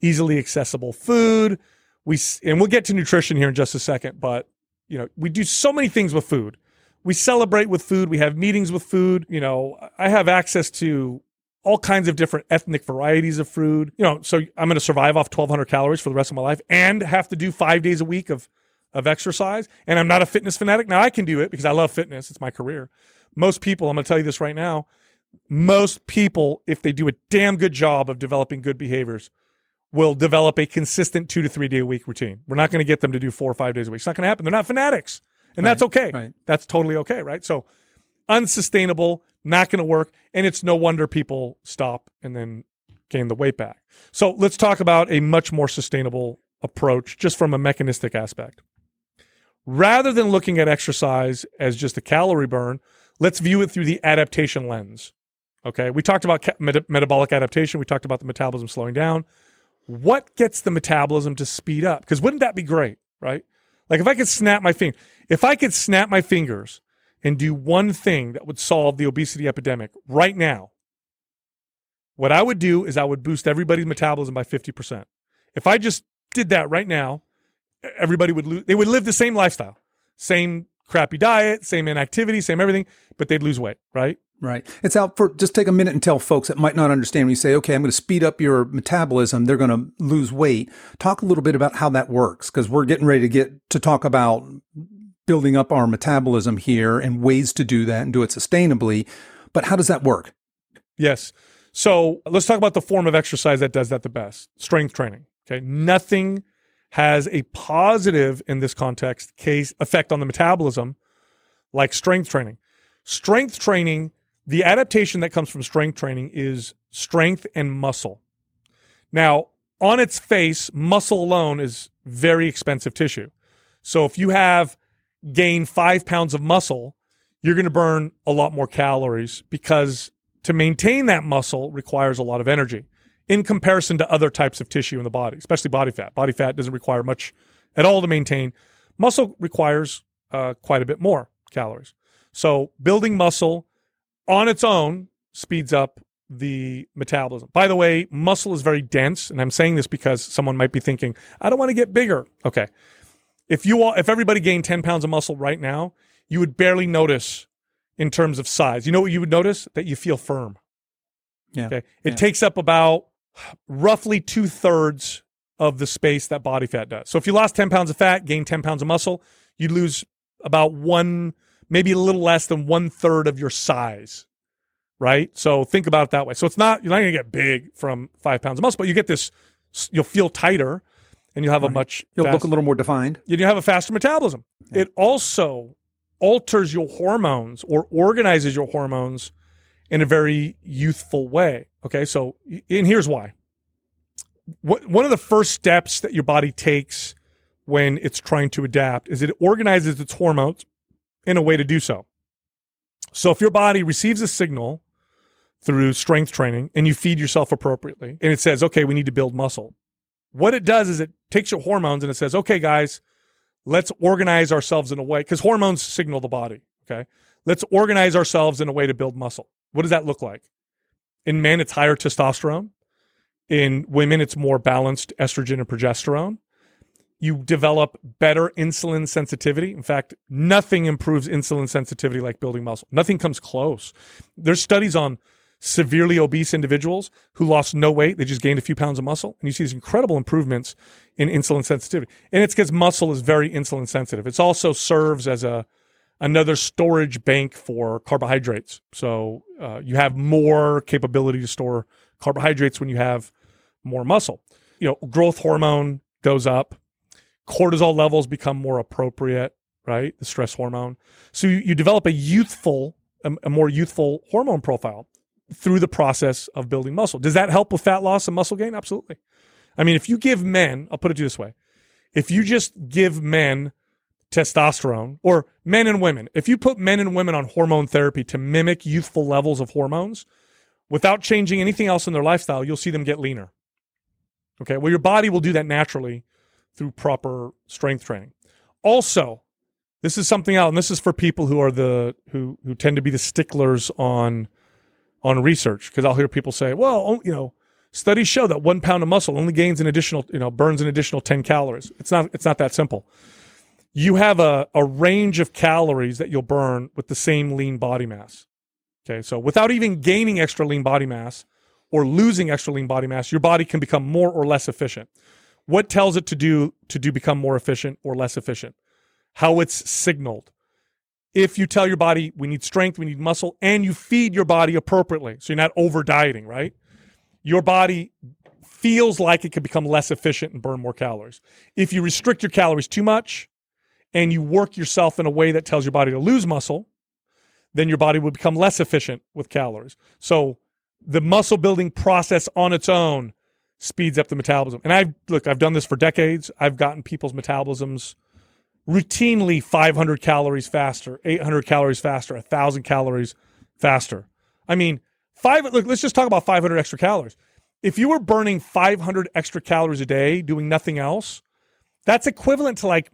B: easily accessible food, we and we'll get to nutrition here in just a second, but you know, we do so many things with food. We celebrate with food, we have meetings with food, you know, I have access to all kinds of different ethnic varieties of food. You know, so I'm going to survive off 1200 calories for the rest of my life and have to do 5 days a week of of exercise and I'm not a fitness fanatic. Now I can do it because I love fitness. It's my career. Most people, I'm going to tell you this right now, most people if they do a damn good job of developing good behaviors will develop a consistent 2 to 3 day a week routine. We're not going to get them to do 4 or 5 days a week. It's not going to happen. They're not fanatics. And right, that's okay. Right. That's totally okay, right? So unsustainable, not going to work. And it's no wonder people stop and then gain the weight back. So let's talk about a much more sustainable approach just from a mechanistic aspect. Rather than looking at exercise as just a calorie burn, let's view it through the adaptation lens. Okay. We talked about met- metabolic adaptation. We talked about the metabolism slowing down. What gets the metabolism to speed up? Because wouldn't that be great, right? Like if I could snap my finger, if I could snap my fingers and do one thing that would solve the obesity epidemic right now, what I would do is I would boost everybody's metabolism by 50%. If I just did that right now, everybody would lose, they would live the same lifestyle, same crappy diet, same inactivity, same everything, but they'd lose weight, right?
A: Right. It's out for just take a minute and tell folks that might not understand when you say, okay, I'm going to speed up your metabolism. They're going to lose weight. Talk a little bit about how that works because we're getting ready to get to talk about building up our metabolism here and ways to do that and do it sustainably. But how does that work?
B: Yes. So let's talk about the form of exercise that does that the best strength training. Okay. Nothing has a positive in this context case effect on the metabolism like strength training. Strength training, the adaptation that comes from strength training is strength and muscle. Now, on its face, muscle alone is very expensive tissue. So if you have gained five pounds of muscle, you're going to burn a lot more calories because to maintain that muscle requires a lot of energy in comparison to other types of tissue in the body, especially body fat. Body fat doesn't require much at all to maintain. Muscle requires uh, quite a bit more calories. So building muscle on its own speeds up the metabolism. By the way, muscle is very dense, and I'm saying this because someone might be thinking, I don't want to get bigger. Okay. If you all, if everybody gained 10 pounds of muscle right now, you would barely notice in terms of size. You know what you would notice? That you feel firm.
A: Yeah.
B: Okay. It
A: yeah.
B: takes up about roughly two thirds of the space that body fat does. So if you lost 10 pounds of fat, gained 10 pounds of muscle, you'd lose about one, maybe a little less than one third of your size. Right. So think about it that way. So it's not, you're not going to get big from five pounds of muscle, but you get this, you'll feel tighter and you'll have right. a much
A: you'll fast, look a little more defined.
B: And you have a faster metabolism. Yeah. It also alters your hormones or organizes your hormones in a very youthful way. Okay, so and here's why. What, one of the first steps that your body takes when it's trying to adapt is it organizes its hormones in a way to do so. So if your body receives a signal through strength training and you feed yourself appropriately and it says, okay, we need to build muscle, what it does is it takes your hormones and it says, okay, guys, let's organize ourselves in a way, because hormones signal the body. Okay. Let's organize ourselves in a way to build muscle. What does that look like? In men, it's higher testosterone. In women, it's more balanced estrogen and progesterone. You develop better insulin sensitivity. In fact, nothing improves insulin sensitivity like building muscle. Nothing comes close. There's studies on severely obese individuals who lost no weight. They just gained a few pounds of muscle. And you see these incredible improvements in insulin sensitivity. And it's because muscle is very insulin sensitive. It also serves as a another storage bank for carbohydrates. So uh, you have more capability to store carbohydrates when you have more muscle. You know, growth hormone goes up, cortisol levels become more appropriate, right? The stress hormone. So you, you develop a youthful, a, a more youthful hormone profile through the process of building muscle. Does that help with fat loss and muscle gain? Absolutely. I mean, if you give men, I'll put it to this way if you just give men testosterone or men and women, if you put men and women on hormone therapy to mimic youthful levels of hormones without changing anything else in their lifestyle, you'll see them get leaner. Okay. Well, your body will do that naturally through proper strength training. Also, this is something else, and this is for people who are the who who tend to be the sticklers on on research because I'll hear people say, well, oh, you know, Studies show that one pound of muscle only gains an additional, you know, burns an additional 10 calories. It's not, it's not that simple. You have a, a range of calories that you'll burn with the same lean body mass. Okay. So without even gaining extra lean body mass or losing extra lean body mass, your body can become more or less efficient. What tells it to do to do become more efficient or less efficient? How it's signaled. If you tell your body we need strength, we need muscle, and you feed your body appropriately, so you're not over dieting, right? your body feels like it could become less efficient and burn more calories. If you restrict your calories too much and you work yourself in a way that tells your body to lose muscle, then your body will become less efficient with calories. So the muscle building process on its own speeds up the metabolism. And I've look, I've done this for decades. I've gotten people's metabolisms routinely 500 calories faster, 800 calories faster, 1000 calories faster. I mean, Five. Look, let's just talk about 500 extra calories. If you were burning 500 extra calories a day doing nothing else, that's equivalent to like,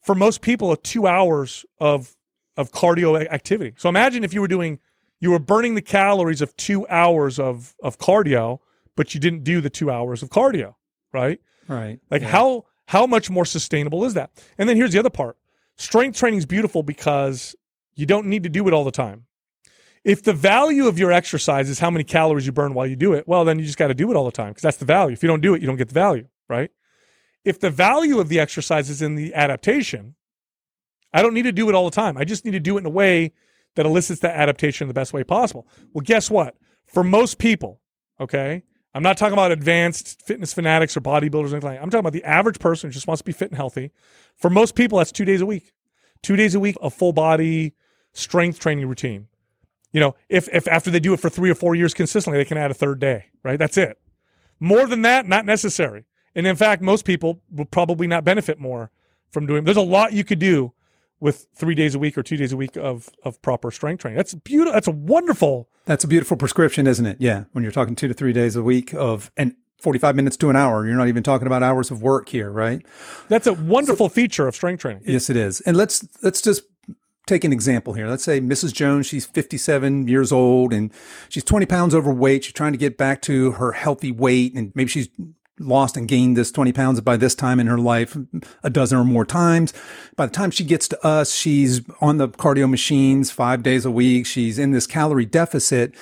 B: for most people, a two hours of of cardio activity. So imagine if you were doing, you were burning the calories of two hours of of cardio, but you didn't do the two hours of cardio, right?
A: Right.
B: Like yeah. how how much more sustainable is that? And then here's the other part: strength training is beautiful because you don't need to do it all the time. If the value of your exercise is how many calories you burn while you do it, well, then you just got to do it all the time because that's the value. If you don't do it, you don't get the value, right? If the value of the exercise is in the adaptation, I don't need to do it all the time. I just need to do it in a way that elicits that adaptation in the best way possible. Well, guess what? For most people, okay, I'm not talking about advanced fitness fanatics or bodybuilders or anything like. I'm talking about the average person who just wants to be fit and healthy. For most people, that's two days a week. Two days a week, a full body strength training routine. You know, if if after they do it for three or four years consistently, they can add a third day, right? That's it. More than that, not necessary. And in fact, most people will probably not benefit more from doing. There's a lot you could do with three days a week or two days a week of of proper strength training. That's beautiful. That's a wonderful.
A: That's a beautiful prescription, isn't it? Yeah, when you're talking two to three days a week of and 45 minutes to an hour. You're not even talking about hours of work here, right?
B: That's a wonderful so, feature of strength training.
A: Yes, it is. And let's let's just take an example here. Let's say Mrs. Jones, she's 57 years old and she's 20 pounds overweight. She's trying to get back to her healthy weight and maybe she's lost and gained this 20 pounds by this time in her life a dozen or more times. By the time she gets to us, she's on the cardio machines five days a week. She's in this calorie deficit.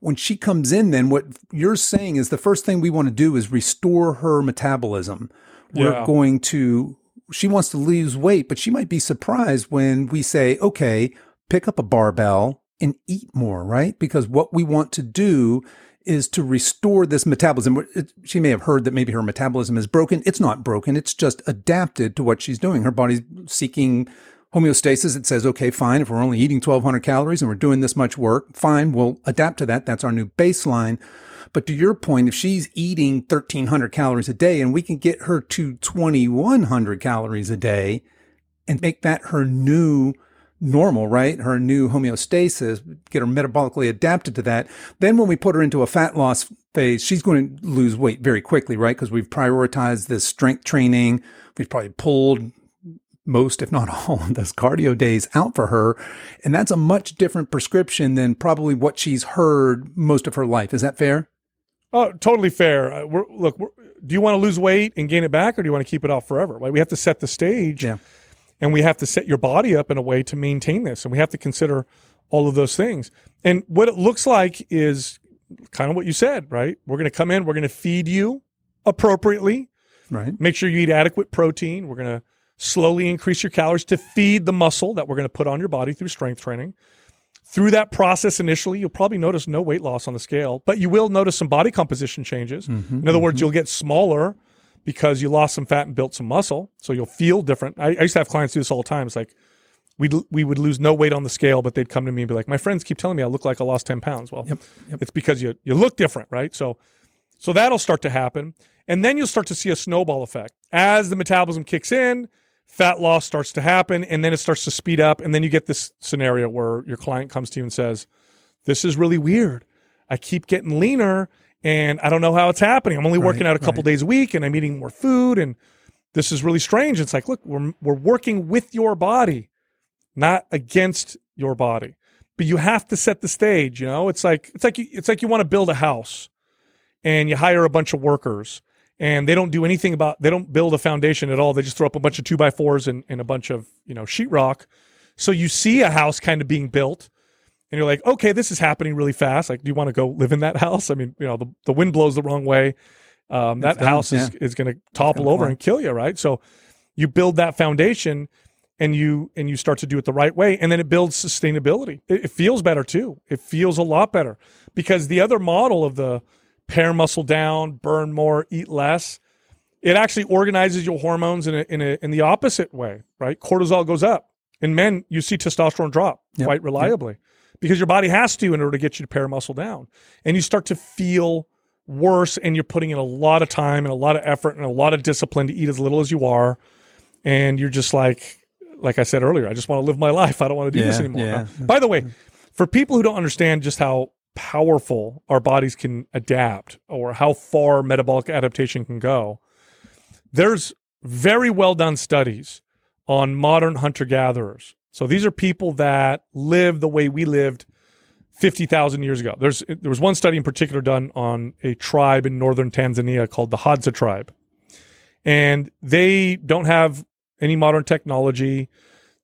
A: When she comes in, then what you're saying is the first thing we want to do is restore her metabolism. Yeah. We're going to she wants to lose weight, but she might be surprised when we say, okay, pick up a barbell and eat more, right? Because what we want to do is to restore this metabolism. She may have heard that maybe her metabolism is broken. It's not broken. It's just adapted to what she's doing. Her body's seeking homeostasis. It says, okay, fine. If we're only eating 1200 calories and we're doing this much work, fine. We'll adapt to that. That's our new baseline. But to your point, if she's eating 1300 calories a day and we can get her to 2100 calories a day and make that her new normal, right? Her new homeostasis, get her metabolically adapted to that. Then when we put her into a fat loss phase, she's going to lose weight very quickly, right? Because we've prioritized this strength training. We've probably pulled most, if not all, of those cardio days out for her. And that's a much different prescription than probably what she's heard most of her life. Is that fair?
B: Oh, totally fair. Uh, we're, look, we're, do you want to lose weight and gain it back, or do you want to keep it off forever? Like we have to set the stage,
A: yeah.
B: And we have to set your body up in a way to maintain this, and we have to consider all of those things. And what it looks like is kind of what you said, right? We're going to come in, we're going to feed you appropriately,
A: right?
B: Make sure you eat adequate protein. We're going to slowly increase your calories to feed the muscle that we're going to put on your body through strength training. Through that process initially, you'll probably notice no weight loss on the scale, but you will notice some body composition changes. Mm-hmm, In other mm-hmm. words, you'll get smaller because you lost some fat and built some muscle. So you'll feel different. I, I used to have clients do this all the time. It's like we we would lose no weight on the scale, but they'd come to me and be like, "My friends keep telling me I look like I lost ten pounds." Well, yep, yep. it's because you you look different, right? So so that'll start to happen, and then you'll start to see a snowball effect as the metabolism kicks in fat loss starts to happen and then it starts to speed up and then you get this scenario where your client comes to you and says this is really weird i keep getting leaner and i don't know how it's happening. I'm only right, working out a couple right. days a week and i'm eating more food and this is really strange. It's like look we're, we're working with your body not against your body. But you have to set the stage you know? It's like it's like you, it's like you want to build a house and you hire a bunch of workers and they don't do anything about they don't build a foundation at all. They just throw up a bunch of two by fours and, and a bunch of you know sheetrock. So you see a house kind of being built and you're like okay this is happening really fast. Like do you want to go live in that house? I mean you know the, the wind blows the wrong way. Um, that
A: done,
B: house is,
A: yeah.
B: is going to topple over
A: fall.
B: and kill you right? So you build that foundation and you and you start to do it the right way and then it builds sustainability. It, it feels better too. It feels a lot better because the other model of the pair muscle down burn more eat less it actually organizes your hormones in a, in a, in the opposite way right? Cortisol goes up. In men you see testosterone drop
A: Yep.
B: quite reliably because your body has to in order to get you to pare muscle down. And you start to feel worse and you're putting in a lot of time and a lot of effort and a lot of discipline to eat as little as you are. And you're just like like i said earlier i just want to live my life. I don't want to do this anymore.
A: yeah.
B: by the way for people who don't understand just how powerful our bodies can adapt or how far metabolic adaptation can go there's very well done studies on modern hunter gatherers so these are people that live the way we lived 50,000 years ago. There's there was one study in particular done on a tribe in northern Tanzania called the Hadza tribe. And they don't have any modern technology.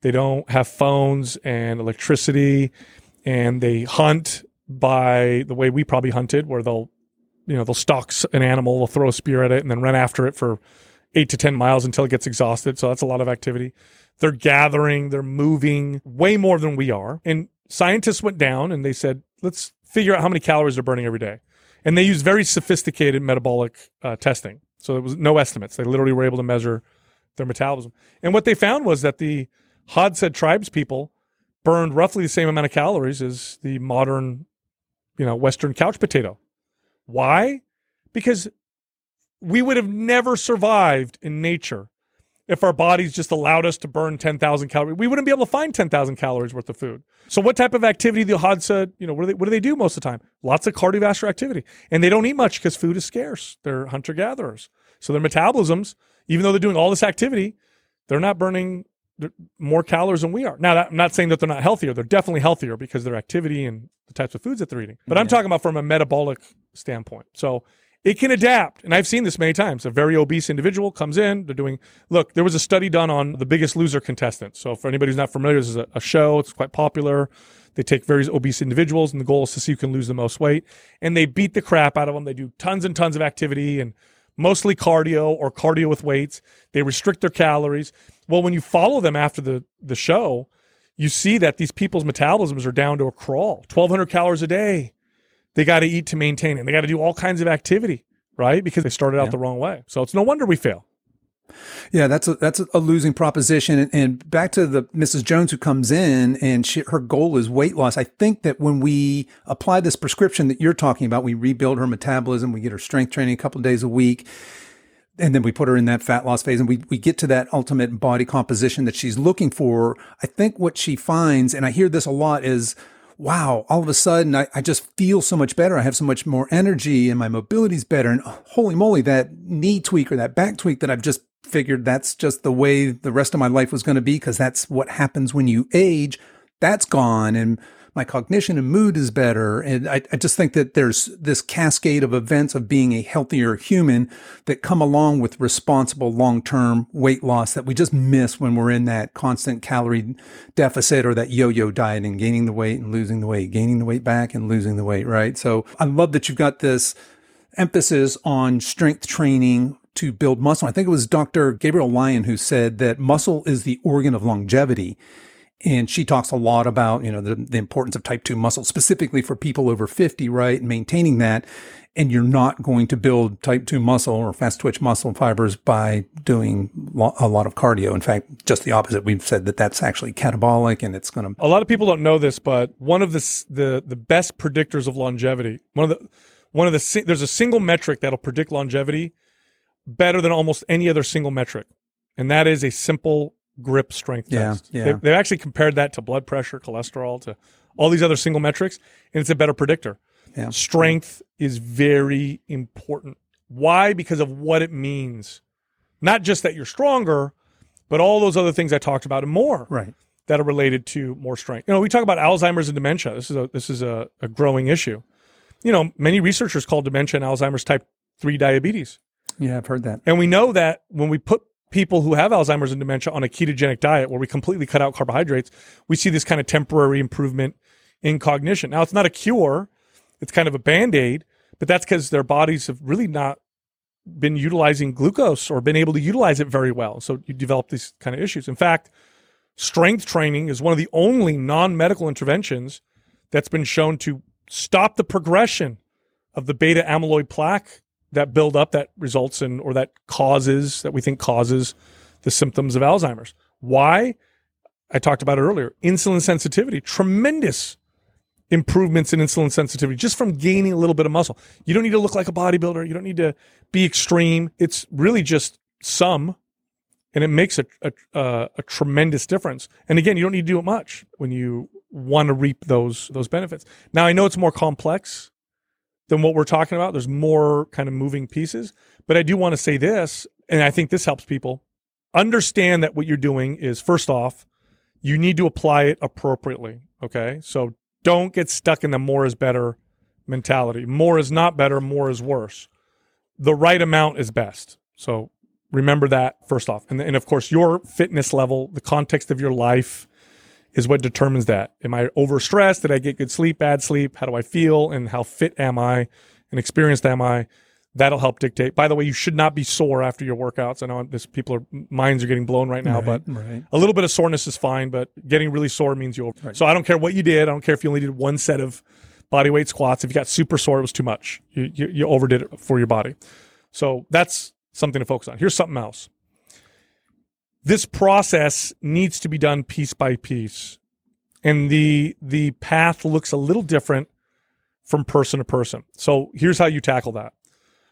B: They don't have phones and electricity and they hunt by the way we probably hunted where they'll you know, they'll stalk an animal, they'll throw a spear at it and then run after it for 8 to 10 miles until it gets exhausted. So that's a lot of activity. They're gathering, they're moving way more than we are. And scientists went down and they said, let's figure out how many calories they're burning every day. And they used very sophisticated metabolic uh, testing. So there was no estimates. They literally were able to measure their metabolism. And what they found was that the Hadza tribes people burned roughly the same amount of calories as the modern, you know, Western couch potato. Why? Because we would have never survived in nature if our bodies just allowed us to burn 10,000 calories. We wouldn't be able to find 10,000 calories worth of food. So what type of activity the Hadza, you know, what do they, what do they do most of the time? Lots of cardiovascular activity. And they don't eat much because food is scarce. They're hunter gatherers. So their metabolisms, even though they're doing all this activity, they're not burning more calories than we are. Now, I'm not saying that they're not healthier. They're definitely healthier because their activity and the types of foods that they're eating. But I'm talking about from a metabolic standpoint. So it can adapt. And I've seen this many times. A very obese individual comes in, they're doing, look, there was a study done on the biggest loser contestants. So for anybody who's not familiar, this is a, a show, it's quite popular. They take very obese individuals, and the goal is to see who can lose the most weight. And they beat the crap out of them. They do tons and tons of activity and mostly cardio or cardio with weights. They restrict their calories. Well, when you follow them after the, the show, you see that these people's metabolisms are down to a crawl 1,200 calories a day they got to eat to maintain it. They got to do all kinds of activity, right? Because they started out the wrong way. So it's no wonder we fail.
A: Yeah, that's a that's a losing proposition. And, and back to the Mrs. Jones who comes in and she, her goal is weight loss. I think that when we apply this prescription that you're talking about, we rebuild her metabolism, we get her strength training a couple of days a week, and then we put her in that fat loss phase, and we we get to that ultimate body composition that she's looking for. I think what she finds, and I hear this a lot, is wow, all of a sudden I, I just feel so much better. I have so much more energy and my mobility's better. And holy moly, that knee tweak or that back tweak that I've just figured that's just the way the rest of my life was going to be because that's what happens when you age. That's gone. And my cognition and mood is better. And I, I just think that there's this cascade of events of being a healthier human that come along with responsible long-term weight loss that we just miss when we're in that constant calorie deficit or that yo-yo diet and gaining the weight and losing the weight, gaining the weight back and losing the weight, right? So I love that you've got this emphasis on strength training to build muscle. I think it was Dr. Gabrielle Lyon who said that muscle is the organ of longevity. And she talks a lot about, you know, the, the importance of type 2 muscle, specifically for people over 50, right? Maintaining that. And you're not going to build type 2 muscle or fast twitch muscle fibers by doing lo- a lot of cardio. In fact, just the opposite. We've said that that's actually catabolic and it's going to
B: A lot of people don't know this, but one of the the the best predictors of longevity, one of the one of the there's a single metric that'll predict longevity better than almost any other single metric, and that is a simple grip strength
A: Yeah,
B: test.
A: yeah.
B: They, they've actually compared that to blood pressure, cholesterol, to all these other single metrics, and it's a better predictor.
A: Yeah.
B: Strength is very important. Why? Because of what it means. Not just that you're stronger, but all those other things I talked about and more
A: right.
B: that are related to more strength. You know, we talk about Alzheimer's and dementia. This is a this is a, a growing issue. you know, many researchers call dementia and Alzheimer's type 3 diabetes.
A: Yeah, I've heard that.
B: And we know that when we put people who have Alzheimer's and dementia on a ketogenic diet where we completely cut out carbohydrates, we see this kind of temporary improvement in cognition. Now, it's not a cure, it's kind of a band aid, but that's because their bodies have really not been utilizing glucose or been able to utilize it very well. So you develop these kind of issues. In fact, strength training is one of the only non medical interventions that's been shown to stop the progression of the beta amyloid plaque that build up that results in or that causes that we think causes the symptoms of Alzheimer's. Why? I talked about it earlier. Insulin sensitivity, tremendous improvements in insulin sensitivity just from gaining a little bit of muscle. You don't need to look like a bodybuilder. You don't need to be extreme. It's really just some, and it makes a, a, a, a tremendous difference. And again, you don't need to do it much when you want to reap those those benefits. Now, I know it's more complex than what we're talking about. There's more kind of moving pieces, but I do want to say this, and I think this helps people understand that what you're doing is first off, you need to apply it appropriately. Okay, so don't get stuck in the more is better mentality. More is not better, more is worse. The right amount is best. So remember that first off. And, and of course, your fitness level, the context of your life is what determines that. Am I overstressed? Did I get good sleep, bad sleep? How do I feel? And how fit am I and experienced am I? That'll help dictate. By the way, you should not be sore after your workouts. I know this people are minds are getting blown right now,
A: Right,
B: but
A: right.
B: a little bit of soreness is fine, but getting really sore means you over. So I don't care what you did. I don't care if you only did one set of body weight squats. If you got super sore, it was too much. You, you, you overdid it for your body. So that's something to focus on. Here's something else. This process needs to be done piece by piece. And the the path looks a little different from person to person. So here's how you tackle that.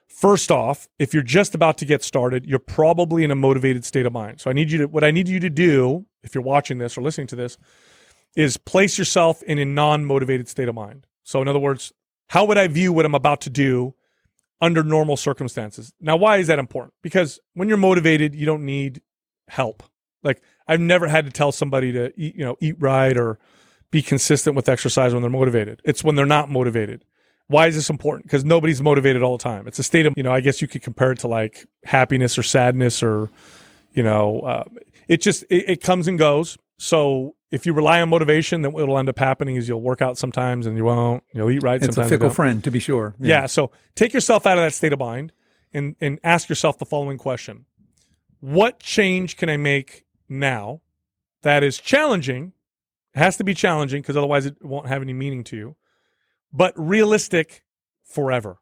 B: First off, if you're just about to get started, you're probably in a motivated state of mind. So I need you to what I need you to do if you're watching this or listening to this is place yourself in a non-motivated state of mind. So in other words, how would I view what I'm about to do under normal circumstances? Now, why is that important? Because when you're motivated, you don't need help. Like I've never had to tell somebody to eat, you know, eat right or be consistent with exercise when they're motivated. It's when they're not motivated. Why is this important? Because nobody's motivated all the time. It's a state of, you know, I guess you could compare it to like happiness or sadness or, you know, uh, it just, it, it comes and goes. So if you rely on motivation, then what'll end up happening is you'll work out sometimes and you won't. You'll eat right
A: It's
B: sometimes.
A: a fickle friend, to be sure.
B: Yeah. So take yourself out of that state of mind and, and ask yourself the following question What change can I make now that is challenging? It has to be challenging because otherwise it won't have any meaning to you, but realistic forever.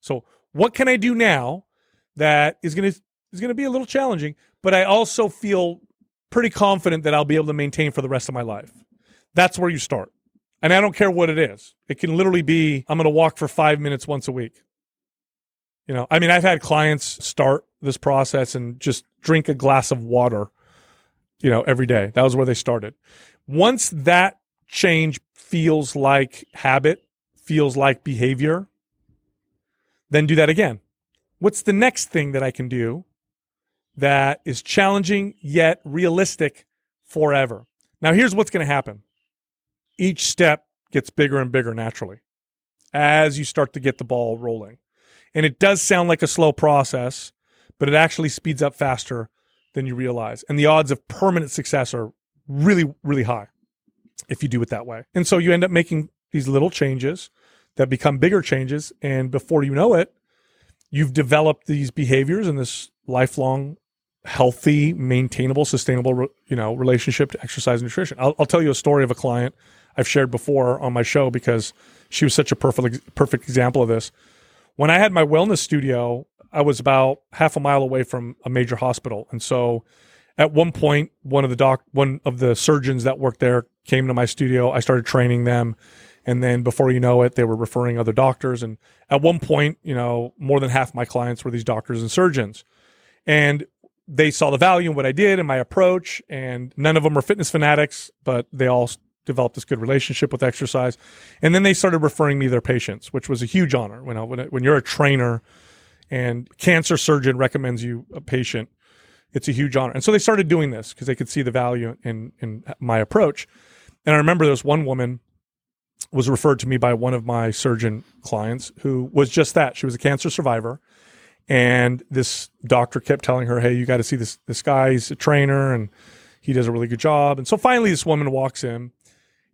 B: So, what can I do now that is going to is going to be a little challenging, but I also feel pretty confident that I'll be able to maintain for the rest of my life. That's where you start. And I don't care what it is. It can literally be I'm going to walk for 5 minutes once a week. You know, I mean, I've had clients start this process and just drink a glass of water, you know, every day. That was where they started. Once that change feels like habit, feels like behavior, then do that again. What's the next thing that I can do that is challenging yet realistic forever? Now, here's what's going to happen each step gets bigger and bigger naturally as you start to get the ball rolling. And it does sound like a slow process, but it actually speeds up faster than you realize. And the odds of permanent success are really, really high if you do it that way. And so you end up making these little changes that become bigger changes. And before you know it, you've developed these behaviors and this lifelong, healthy, maintainable, sustainable, you know, relationship to exercise and nutrition. I'll, I'll tell you a story of a client I've shared before on my show because she was such a perfect, perfect example of this. When I had my wellness studio, I was about half a mile away from a major hospital, and so at one point, one of the doc, one of the surgeons that worked there came to my studio. I started training them, and then before you know it, they were referring other doctors. And at one point, you know, more than half my clients were these doctors and surgeons, and they saw the value in what I did and my approach. And none of them were fitness fanatics, but they all developed this good relationship with exercise. And then they started referring me their patients, which was a huge honor. When I, when, when you're a trainer and cancer surgeon recommends you a patient, it's a huge honor. And so they started doing this because they could see the value in in my approach. And I remember there was one woman was referred to me by one of my surgeon clients who was just that. She was a cancer survivor. And this doctor kept telling her, Hey, you got to see this, this guy. He's a trainer and he does a really good job. And so finally, this woman walks in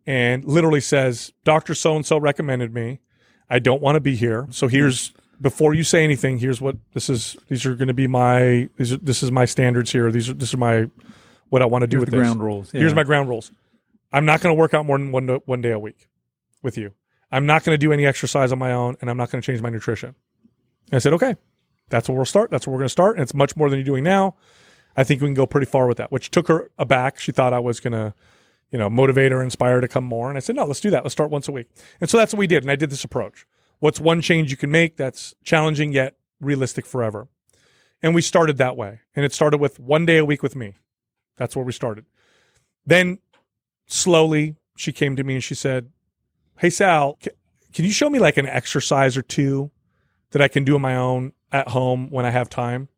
B: and literally says, Dr. So and so recommended me. I don't want to be here. So mm-hmm. here's, before you say anything, here's what this is. These are going to be my, these are, this is my standards here. These are, this is my, what I want to do
A: Here's
B: with
A: the
B: this.
A: ground rules.
B: Here's my ground rules. I'm not going to work out more than one, one day a week with you. I'm not going to do any exercise on my own and I'm not going to change my nutrition. And I said, okay, that's where we'll start. That's where we're going to start. And it's much more than you're doing now. I think we can go pretty far with that, which took her aback. She thought I was going to, you know, motivate or inspire to come more. And I said, no, let's do that. Let's start once a week. And so that's what we did. And I did this approach. What's one change you can make that's challenging yet realistic forever? And we started that way. And it started with one day a week with me. That's where we started. Then slowly she came to me and she said, Hey, Sal, can you show me like an exercise or two that I can do on my own at home when I have time?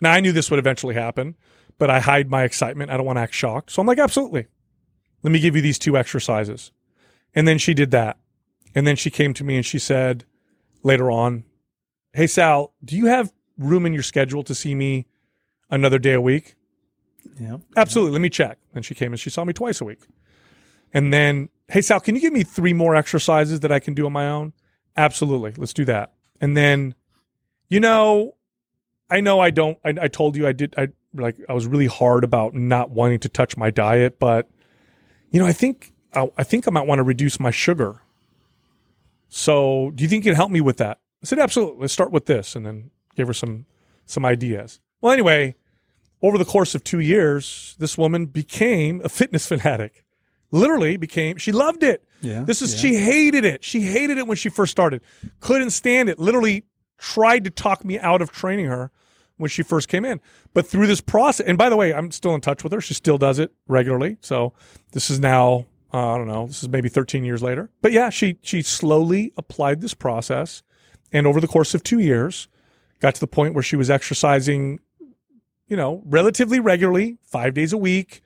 B: Now, I knew this would eventually happen, but I hide my excitement. I don't want to act shocked. So I'm like, absolutely. Let me give you these two exercises. And then she did that. And then she came to me and she said later on, Hey, Sal, do you have room in your schedule to see me another day a week?
A: Yeah.
B: Absolutely. Let me check. And she came and she saw me twice a week. And then, hey, Sal, can you give me three more exercises that I can do on my own? Absolutely. Let's do that. And then, you know, I know I don't, I, I told you I did, I like, I was really hard about not wanting to touch my diet, but, you know, I think, I, I think I might want to reduce my sugar. So do you think you can help me with that? I said, absolutely. Let's start with this. And then give her some, some ideas. Well, anyway, over the course of two years, this woman became a fitness fanatic. Literally became, she loved it.
A: Yeah.
B: This is,
A: yeah.
B: she hated it. She hated it when she first started. Couldn't stand it. Literally tried to talk me out of training her when she first came in. But through this process, and by the way, I'm still in touch with her. She still does it regularly. So this is now, uh, I don't know, this is maybe 13 years later. But yeah, she, she slowly applied this process. And over the course of two years, got to the point where she was exercising you know, relatively regularly, five days a week.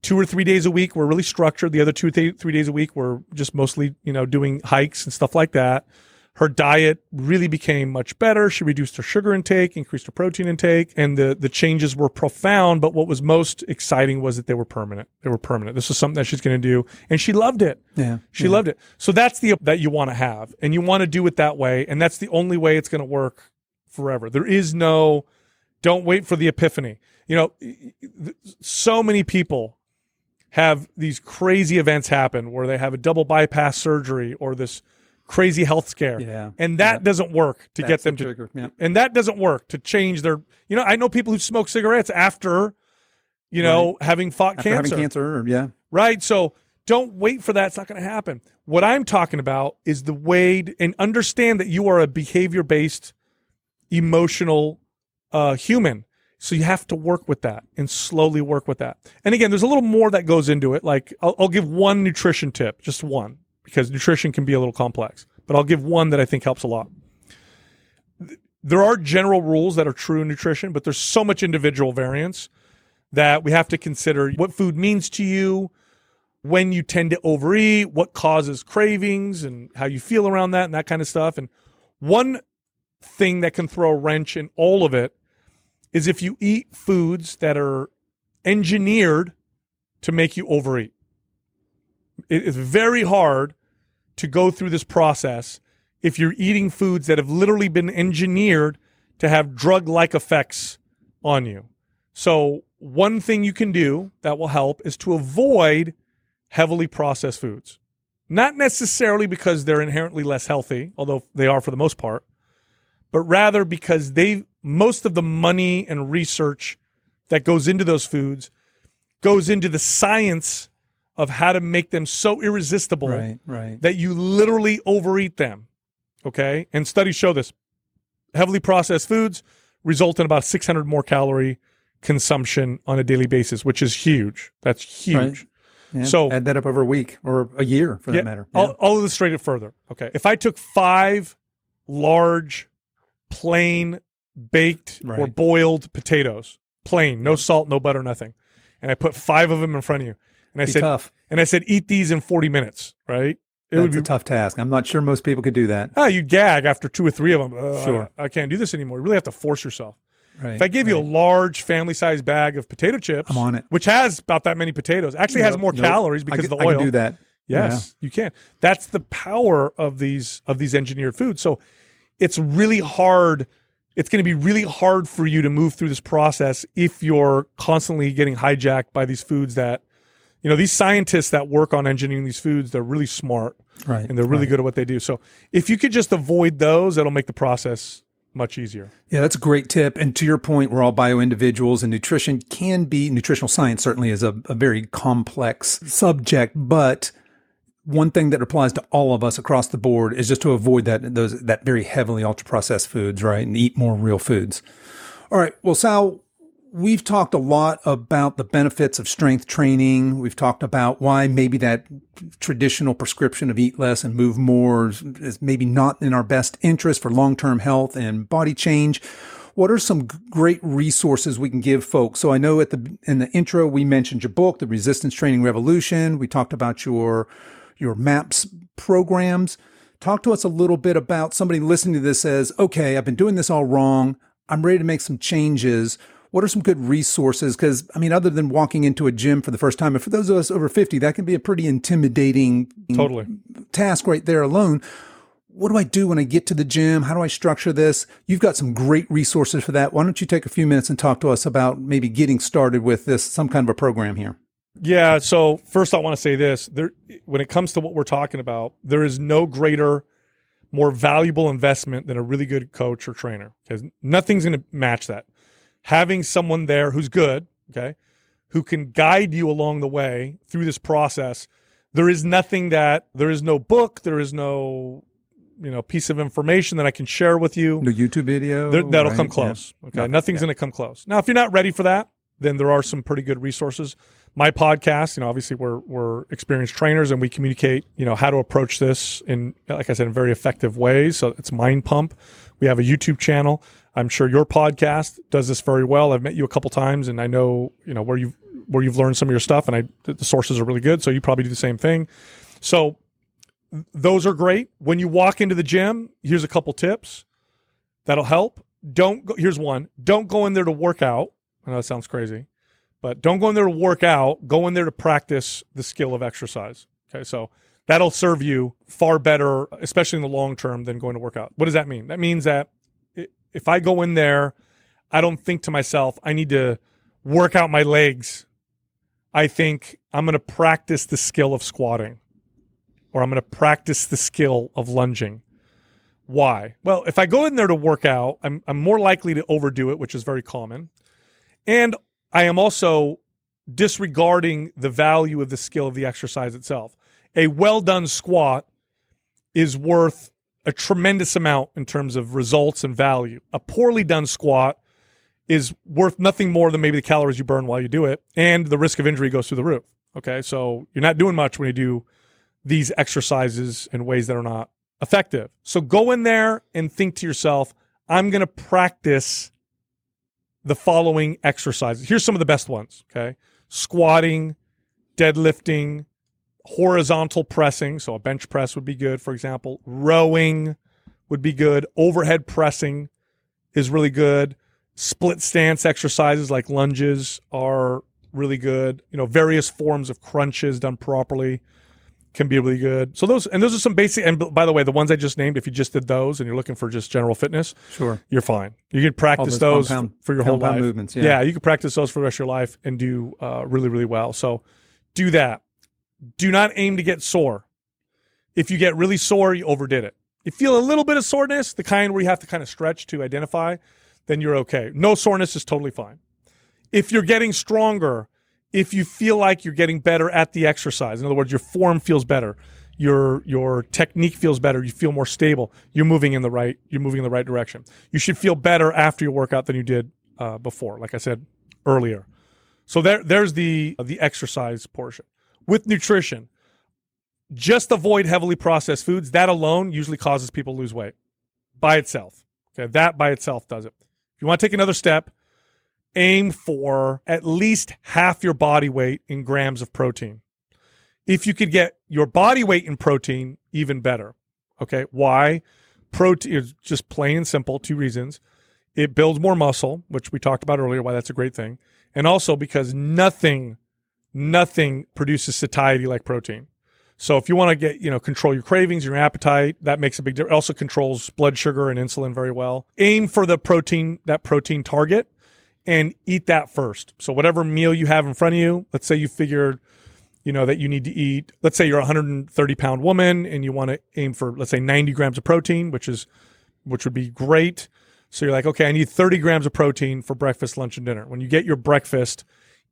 B: Two or three days a week were really structured. The other two, th- three days a week were just mostly, you know, doing hikes and stuff like that. Her diet really became much better. She reduced her sugar intake, increased her protein intake, and the the changes were profound. But what was most exciting was that they were permanent. They were permanent. This is something that she's going to do, and she loved it.
A: Yeah.
B: She
A: yeah.
B: loved it. So that's the that you want to have, and you want to do it that way, and that's the only way it's going to work forever. There is no don't wait for the epiphany. You know, so many people have these crazy events happen where they have a double bypass surgery or this crazy health scare.
A: Yeah.
B: And that
A: Yeah.
B: doesn't work to get them
A: the
B: to.
A: Yeah.
B: and that doesn't work to change their you know, I know people who smoke cigarettes after you know, having fought
A: After
B: cancer.
A: having cancer, or, yeah.
B: Right. So don't wait for that. It's not going to happen. What I'm talking about is the way and understand that you are a behavior based, emotional uh, human. So you have to work with that and slowly work with that. And again, there's a little more that goes into it. Like I'll, I'll give one nutrition tip, just one, because nutrition can be a little complex, but I'll give one that I think helps a lot. There are general rules that are true in nutrition, but there's so much individual variance that we have to consider what food means to you, when you tend to overeat, what causes cravings, and how you feel around that, and that kind of stuff. And one thing that can throw a wrench in all of it is if you eat foods that are engineered to make you overeat. It is very hard to go through this process if you're eating foods that have literally been engineered to have drug like effects on you. So, one thing you can do that will help is to avoid heavily processed foods. Not necessarily because they're inherently less healthy, although they are for the most part, but rather because they most of the money and research that goes into those foods goes into the science of how to make them so irresistible
A: Right. Right.
B: that you literally overeat them. Okay? And studies show this. Heavily processed foods result in about 600 more calorie consumption on a daily basis, which is huge. That's huge.
A: Right. Yeah.
B: So-
A: add that up over a week or a year for that matter.
B: I'll, I'll illustrate it further. Okay. If I took five large, plain, baked or boiled potatoes, plain, no salt, no butter, nothing, and I put five of them in front of you, and I
A: Be
B: said,
A: tough.
B: and I said, eat these in 40 minutes, right? It
A: That's
B: would be
A: a tough task. I'm not sure most people could do that.
B: ah, you gag after two or three of them. Uh,
A: Sure.
B: I, I can't do this anymore. You really have to force yourself.
A: Right.
B: If I gave you a large family sized bag of potato chips,
A: I'm on it.
B: which has about that many potatoes, actually has more
A: nope.
B: calories
A: I
B: because
A: could-
B: of the
A: I can do that.
B: Yes, you can. That's the power of these of these engineered foods. So it's really hard. It's going to be really hard for you to move through this process if you're constantly getting hijacked by these foods that, you know, these scientists that work on engineering these foods, they're really smart
A: Right.
B: and they're really
A: right.
B: good at what they do. So if you could just avoid those, that'll make the process much easier.
A: Yeah, that's a great tip. And to your point, we're all bio individuals, and nutrition can be nutritional science certainly is a, a very complex subject. But one thing that applies to all of us across the board is just to avoid that those that very heavily ultra processed foods, right, and eat more real foods. All right. Well, Sal, we've talked a lot about the benefits of strength training. We've talked about why maybe that traditional prescription of eat less and move more is, maybe not in our best interest for long term health and body change. What are some great resources we can give folks? So I know at the in the intro we mentioned your book, The Resistance Training Revolution. We talked about your your MAPS programs. Talk to us a little bit about somebody listening to this says, okay, I've been doing this all wrong. I'm ready to make some changes. What are some good resources? Because, I mean, other than walking into a gym for the first time, and for those of us over 50, that can be a pretty intimidating
B: Totally.
A: task right there alone. What do I do when I get to the gym? How do I structure this? You've got some great resources for that. Why don't you take a few minutes and talk to us about maybe getting started with this, some kind of a program here?
B: Yeah. So first, I want to say this: there, when it comes to what we're talking about, there is no greater, more valuable investment than a really good coach or trainer because nothing's going to match that. Having someone there who's good, okay, who can guide you along the way through this process. There is nothing that there is no book, there is no, you know, piece of information that I can share with you.
A: No YouTube video?
B: There, that'll
A: right?
B: come
A: Yeah.
B: close. Okay.
A: Nothing,
B: Nothing's
A: yeah.
B: going to come close. Now, if you're not ready for that, then there are some pretty good resources. My podcast, you know, obviously we're we're experienced trainers and we communicate, you know, how to approach this in like I said in very effective ways. So it's Mind Pump. We have a YouTube channel. I'm sure your podcast does this very well. I've met you a couple times and I know, you know, where you where you've learned some of your stuff and I the sources are really good, so you probably do the same thing. So those are great. When you walk into the gym, here's a couple tips that'll help. Don't go, here's one. Don't go in there to work out. I know that sounds crazy, but don't go in there to work out. Go in there to practice the skill of exercise. Okay, so that'll serve you far better, especially in the long term, than going to work out. What does that mean? That means that if I go in there, I don't think to myself, I need to work out my legs. I think I'm going to practice the skill of squatting or I'm going to practice the skill of lunging. Why? Well, if I go in there to work out, I'm, I'm more likely to overdo it, which is very common. And I am also disregarding the value of the skill of the exercise itself. A well done squat is worth a tremendous amount in terms of results and value. A poorly done squat is worth nothing more than maybe the calories you burn while you do it, and the risk of injury goes through the roof. Okay, so you're not doing much when you do these exercises in ways that are not effective. So go in there and think to yourself, I'm going to practice the following exercises. Here's some of the best ones, okay? Squatting, deadlifting, horizontal pressing, so a bench press would be good, for example. Rowing would be good. Overhead pressing is really good. Split stance exercises like lunges are really good. You know, various forms of crunches done properly can be really good. So those and those are some basic. And by the way, the ones I just named, if you just did those and you're looking for just general fitness,
A: Sure.
B: you're fine. You can practice
A: those compound-
B: for your whole life.
A: movements, yeah.
B: you can practice those for the rest of your life and do uh, really, really well. So do that. Do not aim to get sore. If you get really sore, you overdid it. You feel a little bit of soreness, the kind where you have to kind of stretch to identify, then you're okay. No soreness is totally fine. If you're getting stronger, if you feel like you're getting better at the exercise, in other words, your form feels better, your your technique feels better, you feel more stable, you're moving in the right you're moving in the right direction. You should feel better after your workout than you did uh, before, like I said earlier. So there there's the the exercise portion. With nutrition, just avoid heavily processed foods. That alone usually causes people lose weight by itself. Okay, that by itself does it. If you want to take another step, aim for at least half your body weight in grams of protein. If you could get your body weight in protein, even better. Okay. Why? Protein is just plain and simple. Two reasons. It builds more muscle, which we talked about earlier, why that's a great thing. And also because nothing, nothing produces satiety like protein. So if you want to get, you know, control your cravings, your appetite, that makes a big difference. Also controls blood sugar and insulin very well. Aim for the protein, that protein target and eat that first. So whatever meal you have in front of you, let's say you figured, you know, that you need to eat, let's say you're a 130 pound woman and you want to aim for, let's say 90 grams of protein, which is, which would be great. So you're like, okay, I need 30 grams of protein for breakfast, lunch, and dinner. When you get your breakfast,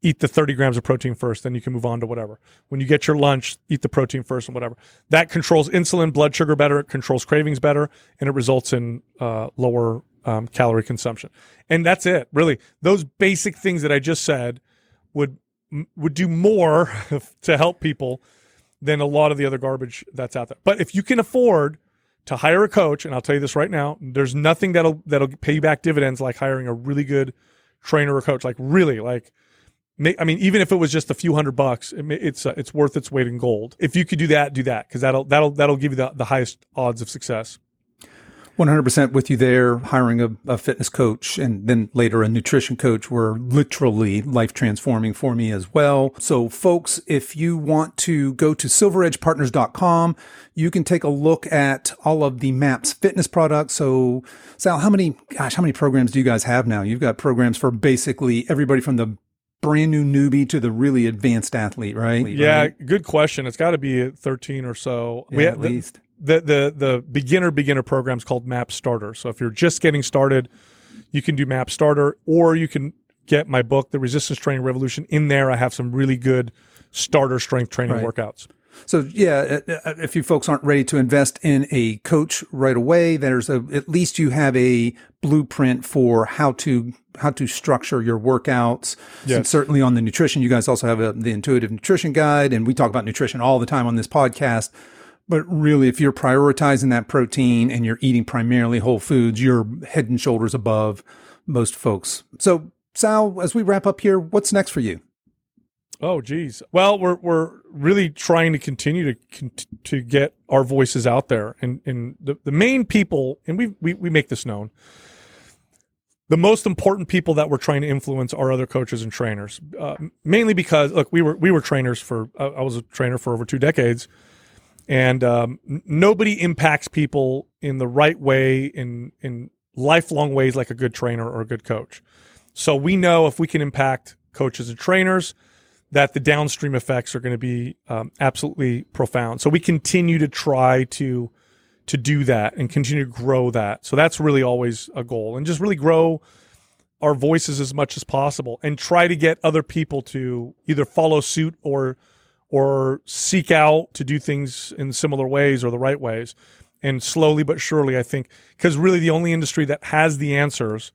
B: eat the 30 grams of protein first, then you can move on to whatever. When you get your lunch, eat the protein first and whatever. That controls insulin, blood sugar better, it controls cravings better, and it results in uh, lower um, calorie consumption. And that's it, really. Those basic things that I just said would would do more to help people than a lot of the other garbage that's out there. But if you can afford to hire a coach, and I'll tell you this right now, there's nothing that'll that'll pay you back dividends like hiring a really good trainer or coach. Like really, like I mean, even if it was just a few hundred bucks, it's uh, it's worth its weight in gold. If you could do that, do that because that'll that'll that'll give you the, the highest odds of success.
A: 100% with you there. Hiring a, a, fitness coach and then later a nutrition coach were literally life transforming for me as well. So, folks, if you want to go to silveredgepartners.com, you can take a look at all of the MAPS fitness products. So, Sal, how many, gosh, how many programs do you guys have now? You've got programs for basically everybody from the brand new newbie to the really advanced athlete, right?
B: Yeah,
A: right?
B: good question. It's got to be 13 or so.
A: Yeah, we, at least.
B: The, the the beginner beginner program is called MAPS Starter. So if you're just getting started, you can do MAPS Starter, or you can get my book, The Resistance Training Revolution. In there, I have some really good starter strength training right. workouts.
A: So yeah, uh, uh, if you folks aren't ready to invest in a coach right away, there's a at least you have a blueprint for how to how to structure your workouts. Yes. And certainly on the nutrition, you guys also have a, the intuitive nutrition guide, and we talk about nutrition all the time on this podcast. But really, if you're prioritizing that protein and you're eating primarily whole foods, you're head and shoulders above most folks. So, Sal, as we wrap up here, what's next for you?
B: Oh, geez. Well, we're we're really trying to continue to to get our voices out there, and and the, the main people, and we we we make this known. The most important people that we're trying to influence are other coaches and trainers, uh, mainly because look, we were we were trainers for uh, I was a trainer for over two decades, and um, nobody impacts people in the right way in in lifelong ways like a good trainer or a good coach. So we know if we can impact coaches and trainers that the downstream effects are going to be um, absolutely profound. So we continue to try to to do that and continue to grow that. So that's really always a goal, and just really grow our voices as much as possible, and try to get other people to either follow suit or or seek out to do things in similar ways or the right ways. And slowly but surely, I think, because really the only industry that has the answers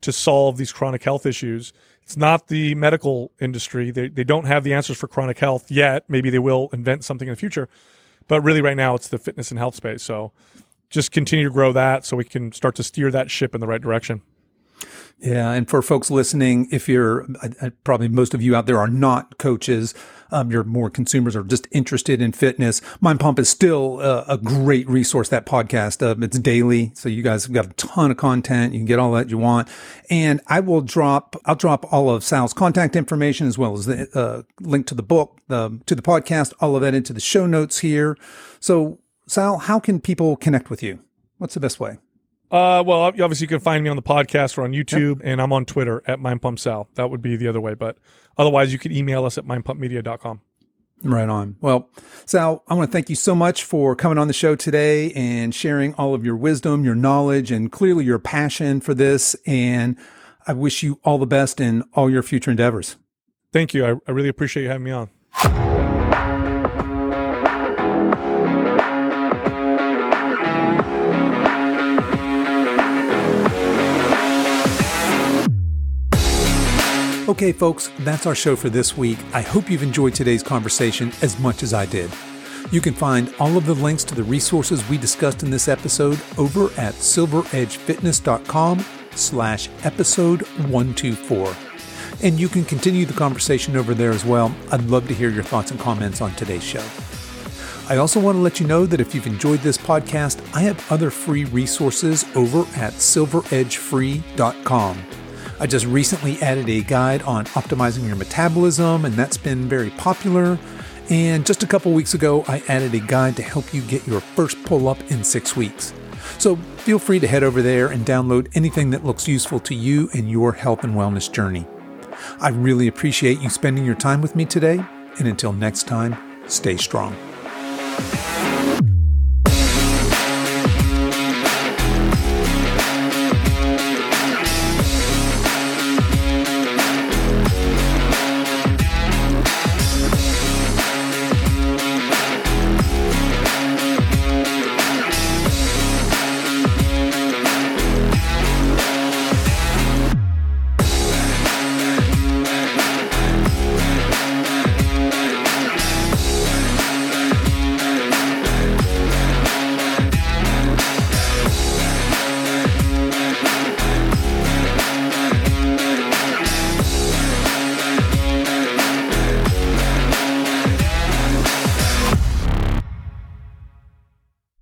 B: to solve these chronic health issues it's not the medical industry. They, they don't have the answers for chronic health yet. Maybe they will invent something in the future. But really, right now, it's the fitness and health space. So just continue to grow that so we can start to steer that ship in the right direction.
A: Yeah, and for folks listening, if you're probably most of you out there are not coaches, um, you're more consumers are just interested in fitness. Mind Pump is still a, a great resource. That podcast, uh, it's daily, so you guys have got a ton of content. You can get all that you want, and I will drop. I'll drop all of Sal's contact information as well as the uh, link to the book, the, to the podcast, all of that into the show notes here. So, Sal, how can people connect with you? What's the best way?
B: Uh, well, obviously you can find me on the podcast or on YouTube, yep. and I'm on Twitter at MindPumpSal. That would be the other way, but otherwise you can email us at mindpumpmedia.com.
A: Right on. Well, Sal, I want to thank you so much for coming on the show today and sharing all of your wisdom, your knowledge, and clearly your passion for this. And I wish you all the best in all your future endeavors.
B: Thank you. I, I really appreciate you having me on.
C: Okay, folks, that's our show for this week. I hope you've enjoyed today's conversation as much as I did. You can find all of the links to the resources we discussed in this episode over at silveredgefitness.com slash episode 124.
A: and you can continue the conversation over there as well. I'd love to hear your thoughts and comments on today's show. I also want to let you know that if you've enjoyed this podcast, I have other free resources over at silveredgefree.com. I just recently added a guide on optimizing your metabolism, and that's been very popular. And just a couple weeks ago, I added a guide to help you get your first pull up in six weeks. So feel free to head over there and download anything that looks useful to you and your health and wellness journey. I really appreciate you spending your time with me today, and until next time, stay strong.